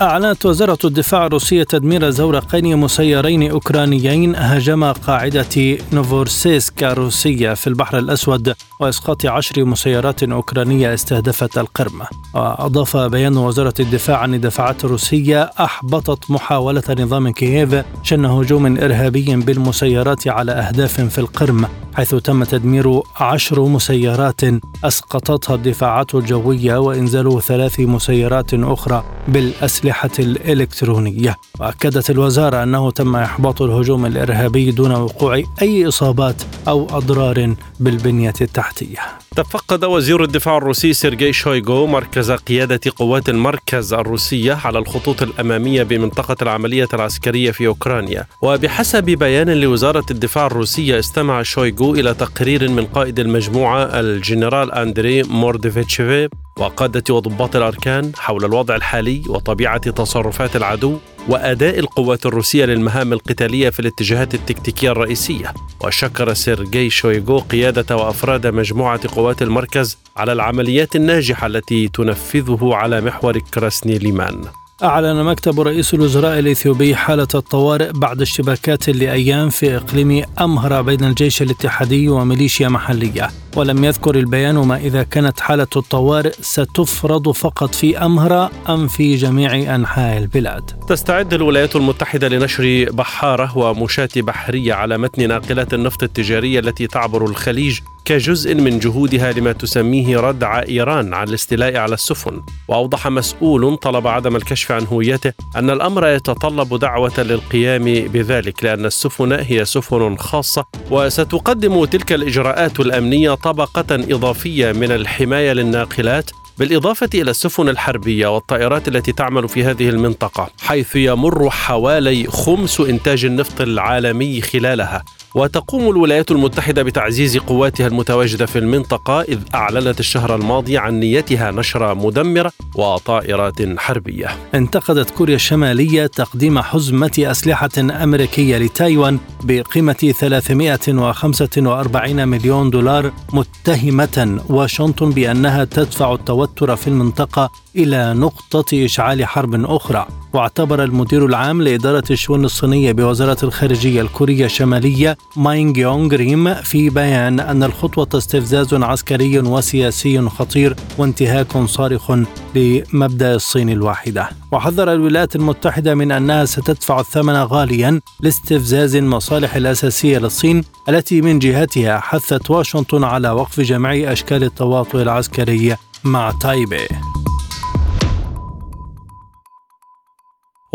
أعلنت وزارة الدفاع الروسية تدمير زورقين مسيرين أوكرانيين هاجما قاعدة نوفورسيسكا الروسية في البحر الأسود وإسقاط عشر مسيرات أوكرانية استهدفت القرم. وأضاف بيان وزارة الدفاع أن الدفاعات الروسية أحبطت محاولة نظام كييف شن هجوم إرهابي بالمسيرات على أهداف في القرم حيث تم تدمير عشر مسيرات أسقطتها الدفاعات الجوية وإنزال ثلاث مسيرات أخرى بالأسلحة. الإلكترونية. وأكدت الوزارة أنه تم إحباط الهجوم الإرهابي دون وقوع أي إصابات أو أضرار بالبنية التحتية. تفقد وزير الدفاع الروسي سيرجي شويغو مركز قيادة قوات المركز الروسية على الخطوط الأمامية بمنطقة العملية العسكرية في أوكرانيا. وبحسب بيان لوزارة الدفاع الروسية استمع شويغو إلى تقرير من قائد المجموعة الجنرال أندري مورديفيتشيف وقادة وضباط الأركان حول الوضع الحالي وطبيعة تصرفات العدو وأداء القوات الروسية للمهام القتالية في الاتجاهات التكتيكية الرئيسية. وشكر سيرجي شويغو قيادة وأفراد مجموعة قوات المركز على العمليات الناجحة التي تنفذه على محور كراسني ليمان. أعلن مكتب رئيس الوزراء الإثيوبي حالة الطوارئ بعد اشتباكات لأيام في إقليم أمهرة بين الجيش الاتحادي وميليشيا محلية. ولم يذكر البيان ما إذا كانت حالة الطوارئ ستفرض فقط في أمهرة أم في جميع أنحاء البلاد. تستعد الولايات المتحدة لنشر بحارة ومشاة بحرية على متن ناقلات النفط التجارية التي تعبر الخليج كجزء من جهودها لما تسميه ردع إيران عن الاستيلاء على السفن، وأوضح مسؤول طلب عدم الكشف عن هويته أن الأمر يتطلب دعوة للقيام بذلك لأن السفن هي سفن خاصة وستقدم تلك الإجراءات الأمنية طبقة إضافية من الحماية للناقلات بالإضافة إلى السفن الحربية والطائرات التي تعمل في هذه المنطقة حيث يمر حوالي خمس إنتاج النفط العالمي خلالها. وتقوم الولايات المتحدة بتعزيز قواتها المتواجدة في المنطقة إذ أعلنت الشهر الماضي عن نيتها نشر مدمرة وطائرات حربية. انتقدت كوريا الشمالية تقديم حزمة أسلحة أمريكية لتايوان بقيمة 345 مليون دولار متهمة واشنطن بأنها تدفع التوتر في المنطقة إلى نقطة إشعال حرب أخرى. واعتبر المدير العام لإدارة الشؤون الصينية بوزارة الخارجية الكورية الشمالية ماينغ يونغ ريم في بيان أن الخطوة استفزاز عسكري وسياسي خطير وانتهاك صارخ لمبدأ الصين الواحدة. وحذر الولايات المتحدة من أنها ستدفع الثمن غاليا لاستفزاز المصالح الأساسية للصين التي من جهتها حثت واشنطن على وقف جميع أشكال التواطؤ العسكري مع تايبي.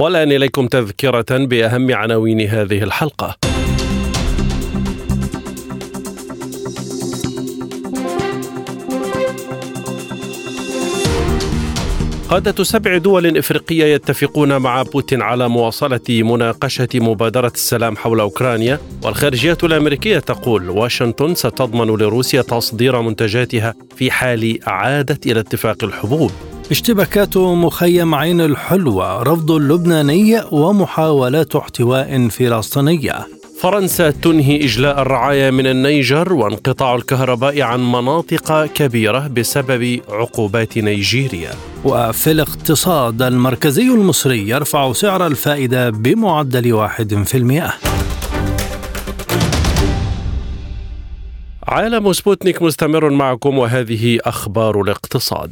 والآن إليكم تذكرة بأهم عناوين هذه الحلقة. قادة سبع دول إفريقية يتفقون مع بوتين على مواصلة مناقشة مبادرة السلام حول أوكرانيا والخارجية الأمريكية تقول واشنطن ستضمن لروسيا تصدير منتجاتها في حال عادت إلى اتفاق الحبوب. اشتباكات مخيم عين الحلوة رفض اللبناني ومحاولات احتواء فلسطينية. فرنسا تنهي إجلاء الرعايا من النيجر وانقطاع الكهرباء عن مناطق كبيرة بسبب عقوبات نيجيريا وفي الاقتصاد المركزي المصري يرفع سعر الفائدة بمعدل واحد في المئة. عالم سبوتنيك مستمر معكم وهذه أخبار الاقتصاد.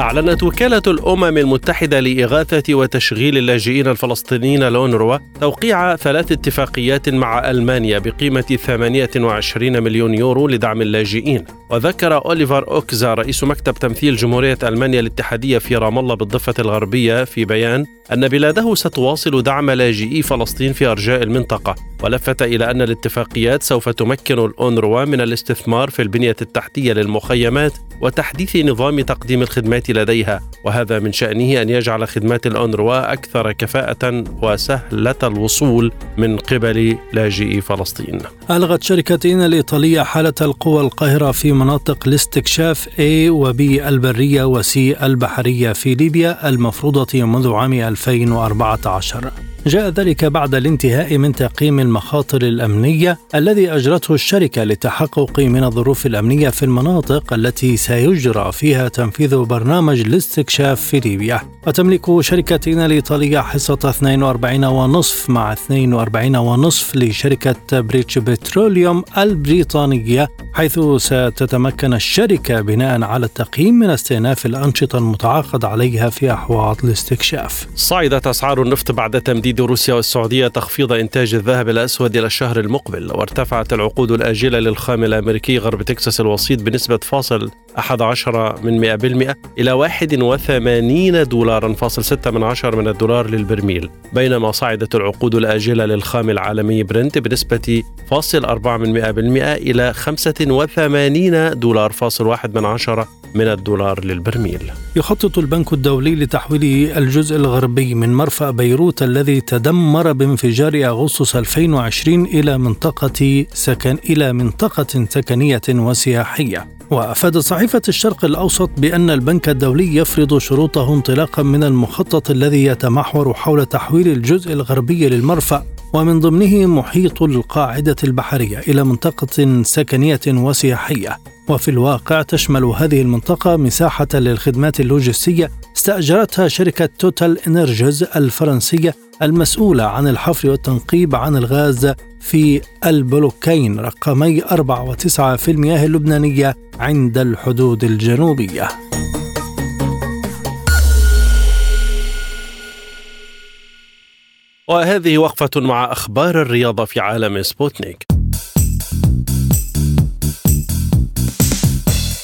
أعلنت وكالة الأمم المتحدة لإغاثة وتشغيل اللاجئين الفلسطينيين الأونروا توقيع ثلاث اتفاقيات مع ألمانيا بقيمة 28 مليون يورو لدعم اللاجئين. وذكر أوليفر أوكزا رئيس مكتب تمثيل جمهورية ألمانيا الاتحادية في رام الله بالضفة الغربية في بيان أن بلاده ستواصل دعم لاجئي فلسطين في أرجاء المنطقة. ولفت إلى أن الاتفاقيات سوف تمكن الأونروا من الاستثمار في البنية التحتية للمخيمات وتحديث نظام تقديم الخدمات لديها وهذا من شأنه أن يجعل خدمات الأونروا أكثر كفاءة وسهلة الوصول من قبل لاجئي فلسطين. ألغت شركتين الإيطالية حالة القوى القاهرة في مناطق الاستكشاف A و B البرية و C البحرية في ليبيا المفروضة منذ عام 2014 جاء ذلك بعد الانتهاء من تقييم المخاطر الأمنية الذي أجرته الشركة للتحقق من الظروف الأمنية في المناطق التي سيجرى فيها تنفيذ برنامج الاستكشاف في ليبيا وتملك شركتنا الإيطالية حصة 42.5 مع 42.5 لشركة بريتش بتروليوم البريطانية حيث ستتمكن الشركة بناء على التقييم من استئناف الأنشطة المتعاقد عليها في أحواض الاستكشاف. صعدت أسعار النفط بعد تمديد تهدد روسيا والسعودية تخفيض إنتاج الذهب الأسود إلى الشهر المقبل وارتفعت العقود الآجلة للخام الأمريكي غرب تكساس الوسيط بنسبة فاصل 11 من 100% إلى 81 دولارا فاصل 6 من عشر من الدولار للبرميل بينما صعدت العقود الآجلة للخام العالمي برنت بنسبة فاصل 4 من 100% إلى 85 دولار فاصل 1 من عشرة من الدولار للبرميل. يخطط البنك الدولي لتحويل الجزء الغربي من مرفأ بيروت الذي تدمر بانفجار أغسطس 2020 إلى منطقة سكن إلى منطقة سكنية وسياحية. وافادت صحيفة الشرق الأوسط بأن البنك الدولي يفرض شروطه انطلاقا من المخطط الذي يتمحور حول تحويل الجزء الغربي للمرفأ ومن ضمنه محيط القاعدة البحرية إلى منطقة سكنية وسياحية. وفي الواقع تشمل هذه المنطقة مساحة للخدمات اللوجستية استأجرتها شركة توتال إنرجيز الفرنسية المسؤولة عن الحفر والتنقيب عن الغاز في البلوكين رقمي 4 و9 في المياه اللبنانية عند الحدود الجنوبية. وهذه وقفة مع أخبار الرياضة في عالم سبوتنيك.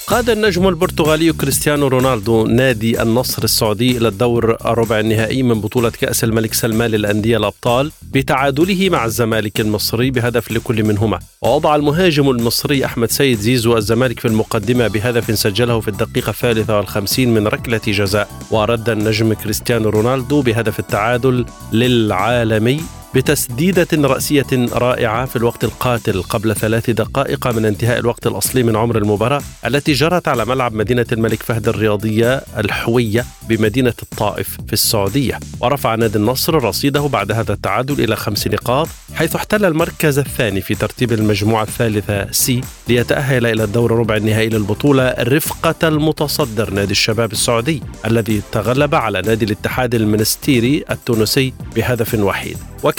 قاد النجم البرتغالي كريستيانو رونالدو نادي النصر السعودي إلى الدور الربع النهائي من بطولة كأس الملك سلمان للأندية الأبطال بتعادله مع الزمالك المصري بهدف لكل منهما. ووضع المهاجم المصري أحمد سيد زيزو الزمالك في المقدمة بهدف سجله في الدقيقة الثالثة والخمسين من ركلة جزاء. ورد النجم كريستيانو رونالدو بهدف التعادل للعالمي بتسديدة رأسية رائعة في الوقت القاتل قبل ثلاث دقائق من انتهاء الوقت الأصلي من عمر المباراة التي جرت على ملعب مدينة الملك فهد الرياضية الحوية بمدينة الطائف في السعودية. ورفع نادي النصر رصيده بعد هذا التعادل إلى خمس نقاط حيث احتل المركز الثاني في ترتيب المجموعة الثالثة سي ليتأهل إلى الدور ربع النهائي للبطولة رفقة المتصدر نادي الشباب السعودي الذي تغلب على نادي الاتحاد المنستيري التونسي بهدف وحيد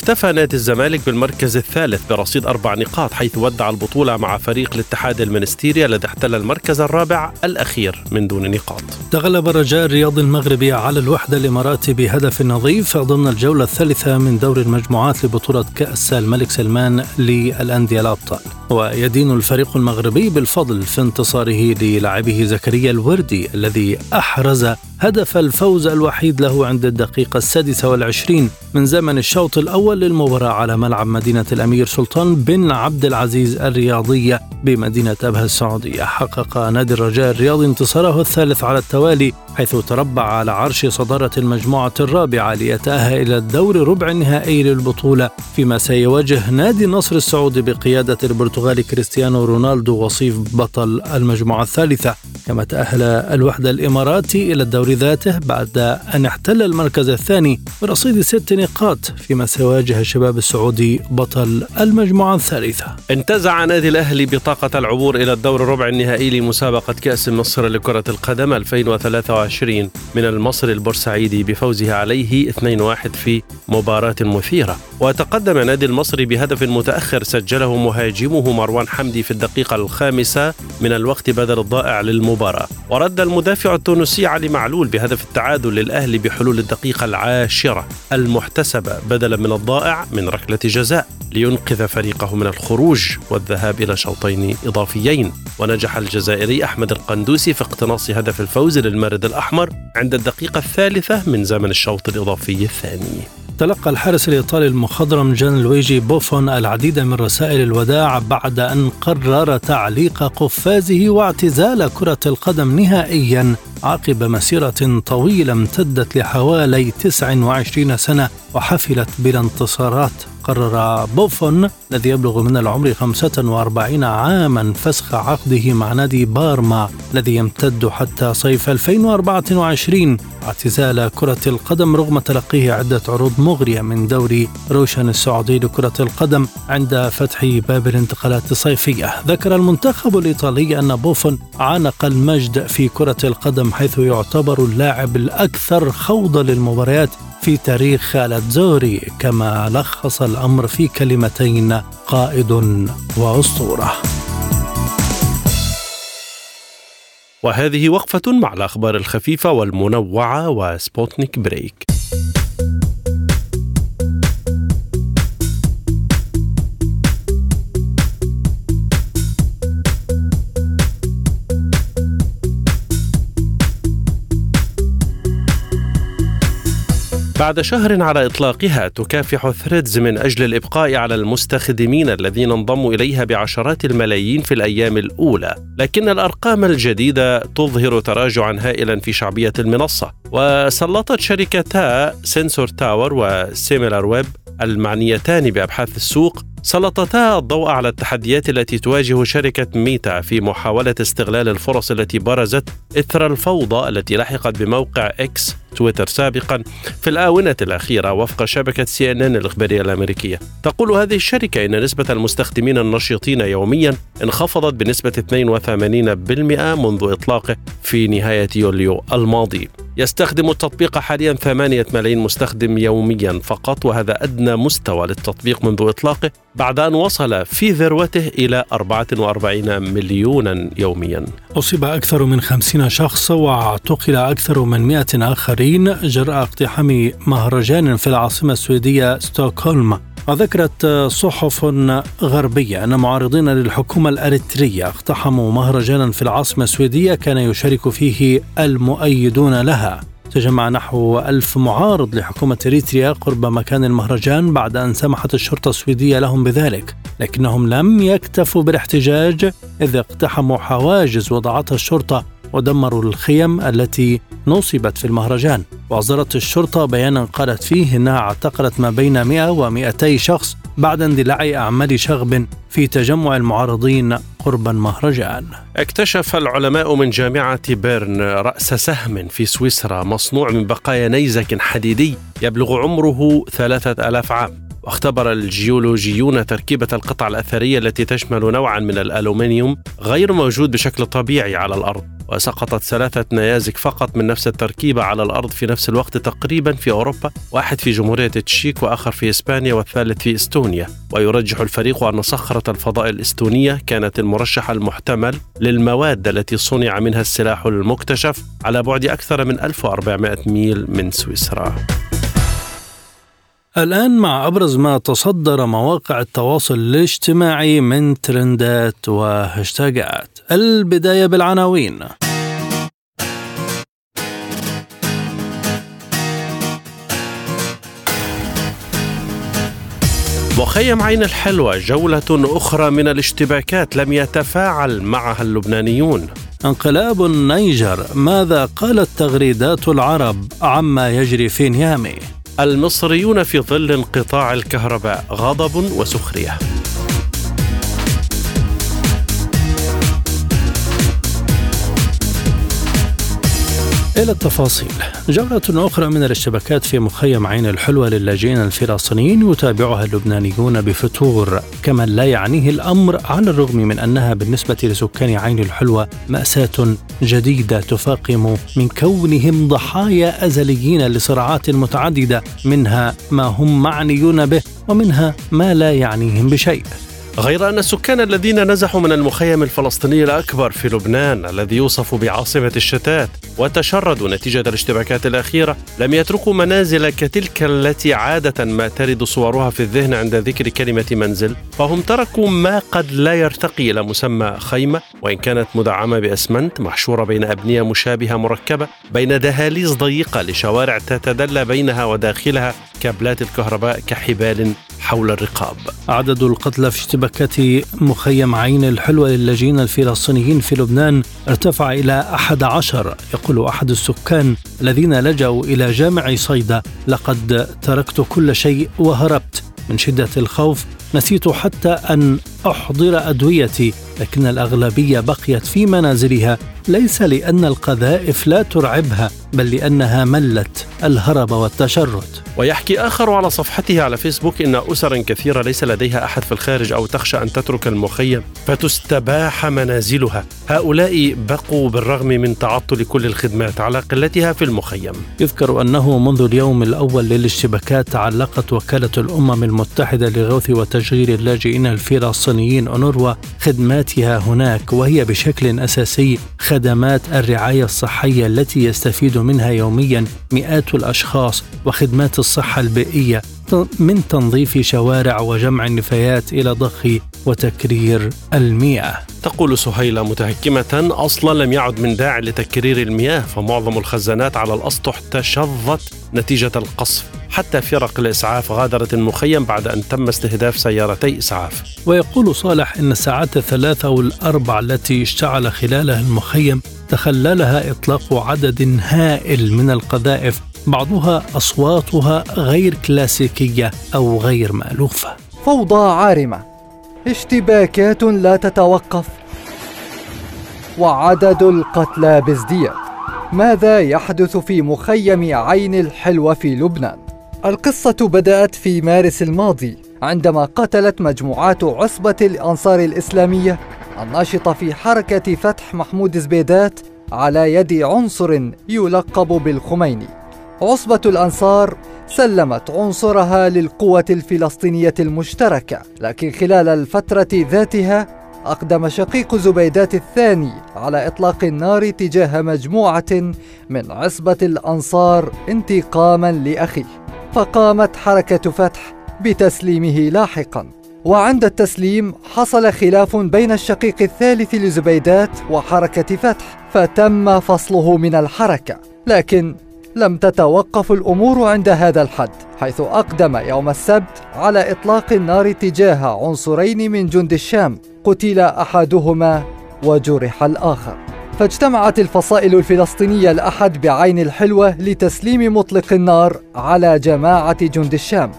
واكتفى نادي الزمالك بالمركز الثالث برصيد أربع نقاط حيث ودع البطولة مع فريق الاتحاد المنستيري الذي احتل المركز الرابع الأخير من دون نقاط. تغلب الرجاء الرياضي المغربي على الوحدة الإماراتي بهدف نظيف ضمن الجولة الثالثة من دور المجموعات لبطولة كأس الملك سلمان للأندية الأبطال. ويدين الفريق المغربي بالفضل في انتصاره للاعبه زكريا الوردي الذي أحرز هدف الفوز الوحيد له عند الدقيقة السادسة والعشرين من زمن الشوط الأول للمباراة على ملعب مدينة الأمير سلطان بن عبد العزيز الرياضية. بمدينة أبها السعودية. حقق نادي الرجاء الرياضي انتصاره الثالث على التوالي حيث تربع على عرش صدارة المجموعة الرابعة ليتأهل إلى الدور ربع النهائي للبطولة. فيما سيواجه نادي النصر السعودي بقيادة البرتغالي كريستيانو رونالدو وصيف بطل المجموعة الثالثة. كما تأهل الوحدة الإماراتي إلى الدور ذاته بعد أن احتل المركز الثاني برصيد ست نقاط فيما سيواجه الشباب السعودي بطل المجموعة الثالثة. انتزع نادي الأهلي بطاقة العبور إلى الدور الربع النهائي لمسابقة كأس مصر لكرة القدم 2023 من المصري البورسعيدي بفوزه عليه 2-1 في مباراة مثيرة. وتقدم نادي المصري بهدف متأخر سجله مهاجمه مروان حمدي في الدقيقة الخامسة من الوقت بدل الضائع للمباراة. ورد المدافع التونسي علي معلول بهدف التعادل للأهلي بحلول الدقيقة العاشرة المحتسبة بدلا من الضائع من ركلة جزاء لينقذ فريقه من الخروج والذهاب إلى شوطين إضافيين. ونجح الجزائري أحمد القندوسي في اقتناص هدف الفوز للمارد الأحمر عند الدقيقة الثالثة من زمن الشوط الإضافي الثاني. تلقى الحارس الإيطالي المخضرم جان لويجي بوفون العديد من رسائل الوداع بعد أن قرر تعليق قفازه واعتزال كرة القدم نهائيا عقب مسيرة طويلة امتدت لحوالي 29 سنة وحفلت بلا انتصارات. قرر بوفون الذي يبلغ من العمر 45 عاما فسخ عقده مع نادي بارما الذي يمتد حتى صيف 2024 اعتزال كرة القدم رغم تلقيه عدة عروض مغرية من دوري روشن السعودي لكرة القدم عند فتح باب الانتقالات الصيفية. ذكر المنتخب الإيطالي أن بوفون عانق المجد في كرة القدم حيث يعتبر اللاعب الأكثر خوضا للمباريات في تاريخ الأتزوري كما لخص الأمر في كلمتين قائد وأسطورة. وهذه وقفة مع الأخبار الخفيفة والمنوعة وسبوتنيك بريك. بعد شهر على إطلاقها تكافح ثريدز من أجل الإبقاء على المستخدمين الذين انضموا إليها بعشرات الملايين في الأيام الأولى. لكن الأرقام الجديدة تظهر تراجعا هائلا في شعبية المنصة. وسلطت شركتا سنسور تاور وسيميلر ويب المعنيتان بأبحاث السوق سلطتا الضوء على التحديات التي تواجه شركة ميتا في محاولة استغلال الفرص التي برزت إثر الفوضى التي لحقت بموقع إكس تويتر سابقا في الآونة الأخيرة وفق شبكة سي إن إن الإخبارية الأمريكية. تقول هذه الشركة إن نسبة المستخدمين النشيطين يوميا انخفضت بنسبة 82% منذ إطلاقه في نهاية يوليو الماضي. يستخدم التطبيق حاليا ثمانية ملايين مستخدم يوميا فقط وهذا أدنى مستوى للتطبيق منذ إطلاقه بعد أن وصل في ذروته إلى 44 مليونا يوميا. أصيب أكثر من 50 شخص واعتقل أكثر من 100 آخرين جراء اقتحام مهرجان في العاصمة السويدية ستوكهولم. وذكرت صحف غربية أن معارضين للحكومة الأريترية اقتحموا مهرجانا في العاصمة السويدية كان يشارك فيه المؤيدون لها. تجمع نحو ألف معارض لحكومة إريتريا قرب مكان المهرجان بعد أن سمحت الشرطة السويدية لهم بذلك لكنهم لم يكتفوا بالاحتجاج إذ اقتحموا حواجز وضعتها الشرطة ودمروا الخيم التي نصبت في المهرجان. وأصدرت الشرطة بيانا قالت فيه أنها اعتقلت ما بين 100 و 200 شخص بعد اندلاع أعمال شغب في تجمع المعارضين قرب المهرجان اكتشف العلماء من جامعة بيرن رأس سهم في سويسرا مصنوع من بقايا نيزك حديدي يبلغ عمره ثلاثة ألاف عام. واختبر الجيولوجيون تركيبة القطع الأثرية التي تشمل نوعا من الألومنيوم غير موجود بشكل طبيعي على الأرض وسقطت ثلاثة نيازك فقط من نفس التركيبة على الأرض في نفس الوقت تقريبا في أوروبا واحد في جمهورية التشيك وآخر في إسبانيا والثالث في إستونيا. ويرجح الفريق أن صخرة الفضاء الإستونية كانت المرشح المحتمل للمواد التي صنع منها السلاح المكتشف على بعد أكثر من 1400 ميل من سويسرا. الآن مع أبرز ما تصدر مواقع التواصل الاجتماعي من ترندات وهاشتاجات. البداية بالعناوين. مخيم عين الحلوة جولة أخرى من الاشتباكات لم يتفاعل معها اللبنانيون. انقلاب النيجر ماذا قالت تغريدات العرب عما يجري في نيامي؟ المصريون في ظل انقطاع الكهرباء غضب وسخرية. إلى التفاصيل. جولة أخرى من الاشتباكات في مخيم عين الحلوة للاجئين الفلسطينيين يتابعها اللبنانيون بفتور. كما لا يعنيه الأمر على الرغم من أنها بالنسبة لسكان عين الحلوة مأساة جديدة تفاقم من كونهم ضحايا أزليين لصراعات متعددة منها ما هم معنيون به ومنها ما لا يعنيهم بشيء. غير أن السكان الذين نزحوا من المخيم الفلسطيني الأكبر في لبنان الذي يوصف بعاصمة الشتات وتشردوا نتيجة الاشتباكات الأخيرة لم يتركوا منازل كتلك التي عادة ما ترد صورها في الذهن عند ذكر كلمة منزل فهم تركوا ما قد لا يرتقي إلى مسمى خيمة وإن كانت مدعمة بأسمنت محشورة بين أبنية مشابهة مركبة بين دهاليز ضيقة لشوارع تتدلى بينها وداخلها كابلات الكهرباء كحبال حول الرقاب. عدد القتلى في اشتباكات مخيم عين الحلوة للاجئين الفلسطينيين في لبنان ارتفع إلى أحد عشر. يقول أحد السكان الذين لجأوا إلى جامع صيدا لقد تركت كل شيء وهربت. من شدة الخوف نسيت حتى أن أحضر أدويتي لكن الأغلبية بقيت في منازلها. ليس لأن القذائف لا ترعبها بل لأنها ملت الهرب والتشرد. ويحكي آخر على صفحته على فيسبوك إن أسر كثيرة ليس لديها أحد في الخارج أو تخشى أن تترك المخيم فتستباح منازلها. هؤلاء بقوا بالرغم من تعطل كل الخدمات على قلتها في المخيم. يذكر أنه منذ اليوم الأول للاشتباكات علقت وكالة الأمم المتحدة لغوث وتشغيل اللاجئين الفلسطينيين أونروا خدماتها هناك وهي بشكل أساسي خدمات الرعاية الصحية التي يستفيد منها يوميا مئات الأشخاص وخدمات الصحة البيئية من تنظيف شوارع وجمع النفايات إلى ضخ وتكرير المياه. تقول سهيلة متهكمة أصلا لم يعد من داعي لتكرير المياه فمعظم الخزانات على الأسطح تشظت نتيجة القصف. حتى فرق الإسعاف غادرت المخيم بعد أن تم استهداف سيارتي إسعاف. ويقول صالح إن الساعات الثلاثة والأربع التي اشتعل خلالها المخيم تخللها إطلاق عدد هائل من القذائف بعضها أصواتها غير كلاسيكية أو غير مألوفة. فوضى عارمة. اشتباكات لا تتوقف. وعدد القتلى بازدياد. ماذا يحدث في مخيم عين الحلوة في لبنان؟ القصة بدأت في مارس الماضي عندما قتلت مجموعات عصبة الأنصار الإسلامية الناشطة في حركة فتح محمود زبيدات على يد عنصر يلقب بالخميني. عصبة الأنصار سلمت عنصرها للقوة الفلسطينية المشتركة لكن خلال الفترة ذاتها أقدم شقيق زبيدات الثاني على إطلاق النار تجاه مجموعة من عصبة الأنصار انتقاما لأخيه. فقامت حركة فتح بتسليمه لاحقا. وعند التسليم حصل خلاف بين الشقيق الثالث لزبيدات وحركة فتح فتم فصله من الحركة. لكن لم تتوقف الأمور عند هذا الحد حيث أقدم يوم السبت على إطلاق النار تجاه عنصرين من جند الشام قتل أحدهما وجرح الآخر. فاجتمعت الفصائل الفلسطينية الأحد بعين الحلوة لتسليم مطلق النار على جماعة جند الشام.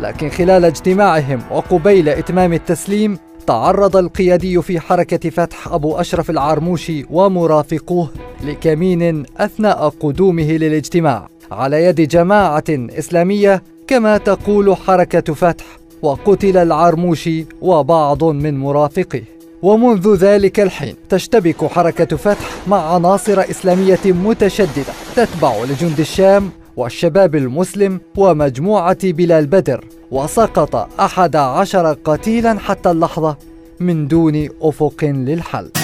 لكن خلال اجتماعهم وقبيل إتمام التسليم تعرض القيادي في حركة فتح أبو أشرف العرموشي ومرافقوه لكمين أثناء قدومه للاجتماع. على يد جماعة إسلامية كما تقول حركة فتح وقتل العرموشي وبعض من مرافقه ومنذ ذلك الحين تشتبك حركة فتح مع عناصر إسلامية متشددة تتبع لجند الشام والشباب المسلم ومجموعة بلال بدر وسقط أحد عشر قتيلا حتى اللحظة من دون أفق للحل.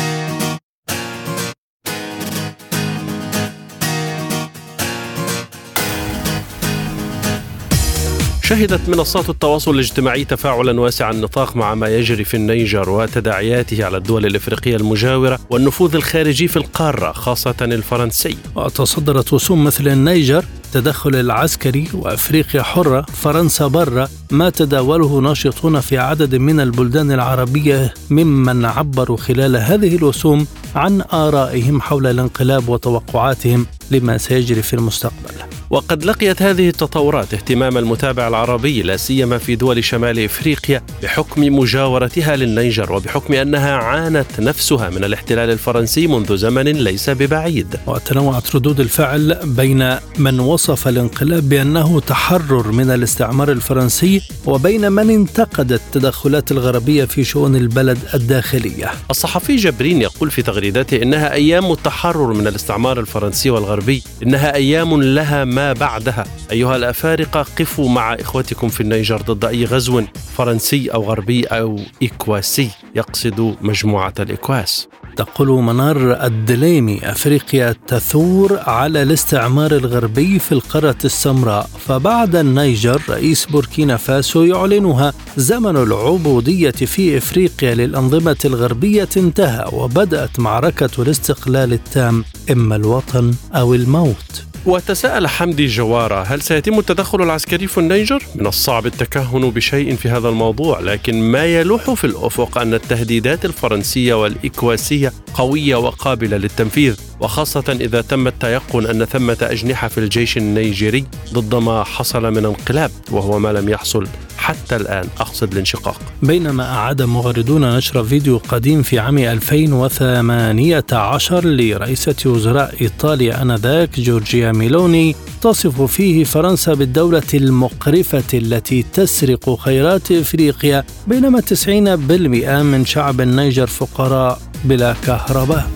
شهدت منصات التواصل الاجتماعي تفاعلا واسع النطاق مع ما يجري في النيجر وتداعياته على الدول الإفريقية المجاورة والنفوذ الخارجي في القارة خاصة الفرنسي. وتصدرت رسوم مثل النيجر التدخل العسكري وأفريقيا حرة فرنسا برا ما تداوله ناشطون في عدد من البلدان العربية ممن عبروا خلال هذه الرسوم عن آرائهم حول الانقلاب وتوقعاتهم لما سيجري في المستقبل. وقد لقيت هذه التطورات اهتمام المتابع العربي لا سيما في دول شمال إفريقيا بحكم مجاورتها للنيجر وبحكم أنها عانت نفسها من الاحتلال الفرنسي منذ زمن ليس ببعيد. وتنوعت ردود الفعل بين من وصف الانقلاب بأنه تحرر من الاستعمار الفرنسي وبين من انتقد التدخلات الغربية في شؤون البلد الداخلية. الصحفي جبرين يقول في تغريداته إنها أيام التحرر من الاستعمار الفرنسي والغربي، إنها أيام لها ما بعدها، أيها الأفارقة قفوا مع إخوتكم في النيجر ضد أي غزو فرنسي أو غربي أو إكواسي، يقصد مجموعة الإكواس. تقول منار الدليمي أفريقيا تثور على الاستعمار الغربي في القاره السمراء فبعد النيجر رئيس بوركينا فاسو يعلنها زمن العبودية في إفريقيا للأنظمة الغربية انتهى وبدأت معركة الاستقلال التام إما الوطن أو الموت وتساءل حمدي جوارة هل سيتم التدخل العسكري في النيجر؟ من الصعب التكهن بشيء في هذا الموضوع لكن ما يلوح في الأفق أن التهديدات الفرنسية والإكواسية قوية وقابلة للتنفيذ وخاصة إذا تم التيقن أن ثمة أجنحة في الجيش النيجيري ضد ما حصل من انقلاب وهو ما لم يحصل حتى الآن. أقصد الانشقاق. بينما أعاد مغردون نشر فيديو قديم في عام 2018 لرئيسة وزراء إيطاليا آنذاك جورجيا ميلوني تصف فيه فرنسا بالدولة المقرفة التي تسرق خيرات إفريقيا بينما 90% من شعب النيجر فقراء بلا كهرباء.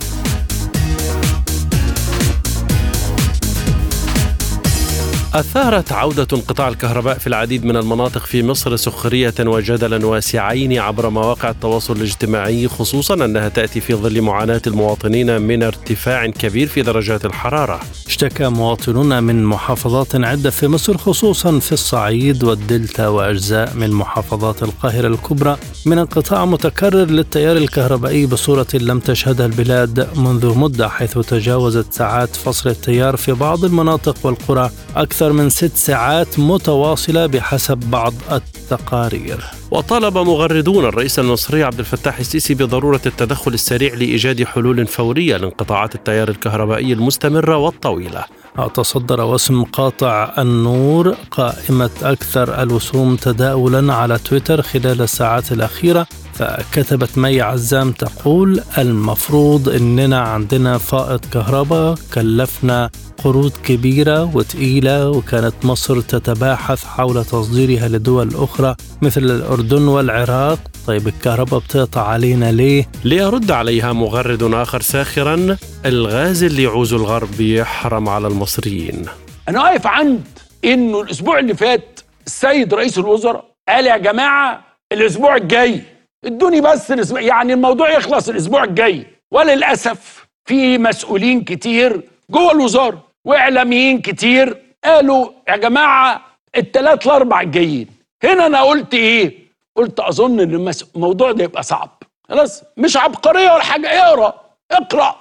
أثارت عودة انقطاع الكهرباء في العديد من المناطق في مصر سخرية وجدلا واسعين عبر مواقع التواصل الاجتماعي خصوصا أنها تأتي في ظل معاناة المواطنين من ارتفاع كبير في درجات الحرارة. اشتكى مواطنون من محافظات عدة في مصر خصوصا في الصعيد والدلتا وأجزاء من محافظات القاهرة الكبرى من انقطاع متكرر للتيار الكهربائي بصورة لم تشهدها البلاد منذ مدة حيث تجاوزت ساعات فصل التيار في بعض المناطق والقرى أكثر من ست ساعات متواصلة بحسب بعض التقارير. وطالب مغردون الرئيس المصري عبد الفتاح السيسي بضرورة التدخل السريع لإيجاد حلول فورية لانقطاعات التيار الكهربائي المستمرة والطويلة. تصدر وسم قاطع النور قائمة أكثر الوسوم تداولا على تويتر خلال الساعات الأخيرة فكتبت مي عزام تقول المفروض إننا عندنا فائض كهرباء كلفنا قروض كبيرة وتقيلة وكانت مصر تتباحث حول تصديرها لدول أخرى مثل الأردن والعراق. طيب الكهرباء بتقطع علينا ليه؟ ليرد عليها مغرد آخر ساخرا الغاز اللي يعوز الغرب يحرم على المصريين أنا واقف عند إنه الأسبوع اللي فات السيد رئيس الوزراء قال يا جماعة الأسبوع الجاي ادوني بس الأسبوع يعني الموضوع يخلص الأسبوع الجاي وللأسف في مسؤولين كتير جوه الوزارة وإعلاميين كتير قالوا يا جماعة التلات الأربع الجايين هنا أنا قلت إيه؟ قلت أظن إن الموضوع ده يبقى صعب. خلاص مش عبقرية ولا حاجة اقرأ اقرأ.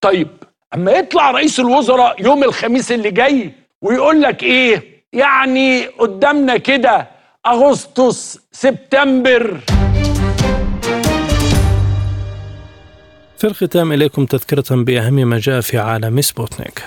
طيب أما يطلع رئيس الوزراء يوم الخميس اللي جاي ويقول لك إيه؟ يعني قدامنا كده أغسطس سبتمبر. في الختام إليكم تذكرة بأهم ما جاء في عالم سبوتنيك.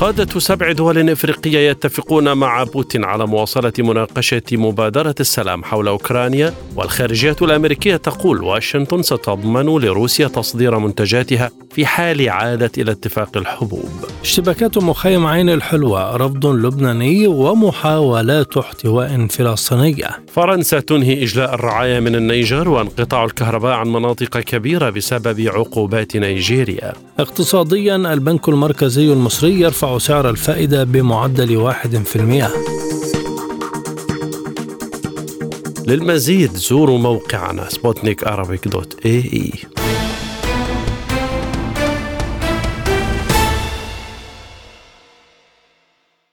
قادة سبع دول إفريقية يتفقون مع بوتين على مواصلة مناقشة مبادرة السلام حول أوكرانيا والخارجية الأمريكية تقول واشنطن ستضمن لروسيا تصدير منتجاتها في حال عادت إلى اتفاق الحبوب. اشتباكات مخيم عين الحلوة رفض لبناني ومحاولات احتواء فلسطينية. فرنسا تنهي إجلاء الرعاية من النيجر وانقطاع الكهرباء عن مناطق كبيرة بسبب عقوبات نيجيريا. اقتصاديا البنك المركزي المصري سعر الفائدة بمعدل واحد في المئة. للمزيد زوروا موقعنا سبوتنيك dot AE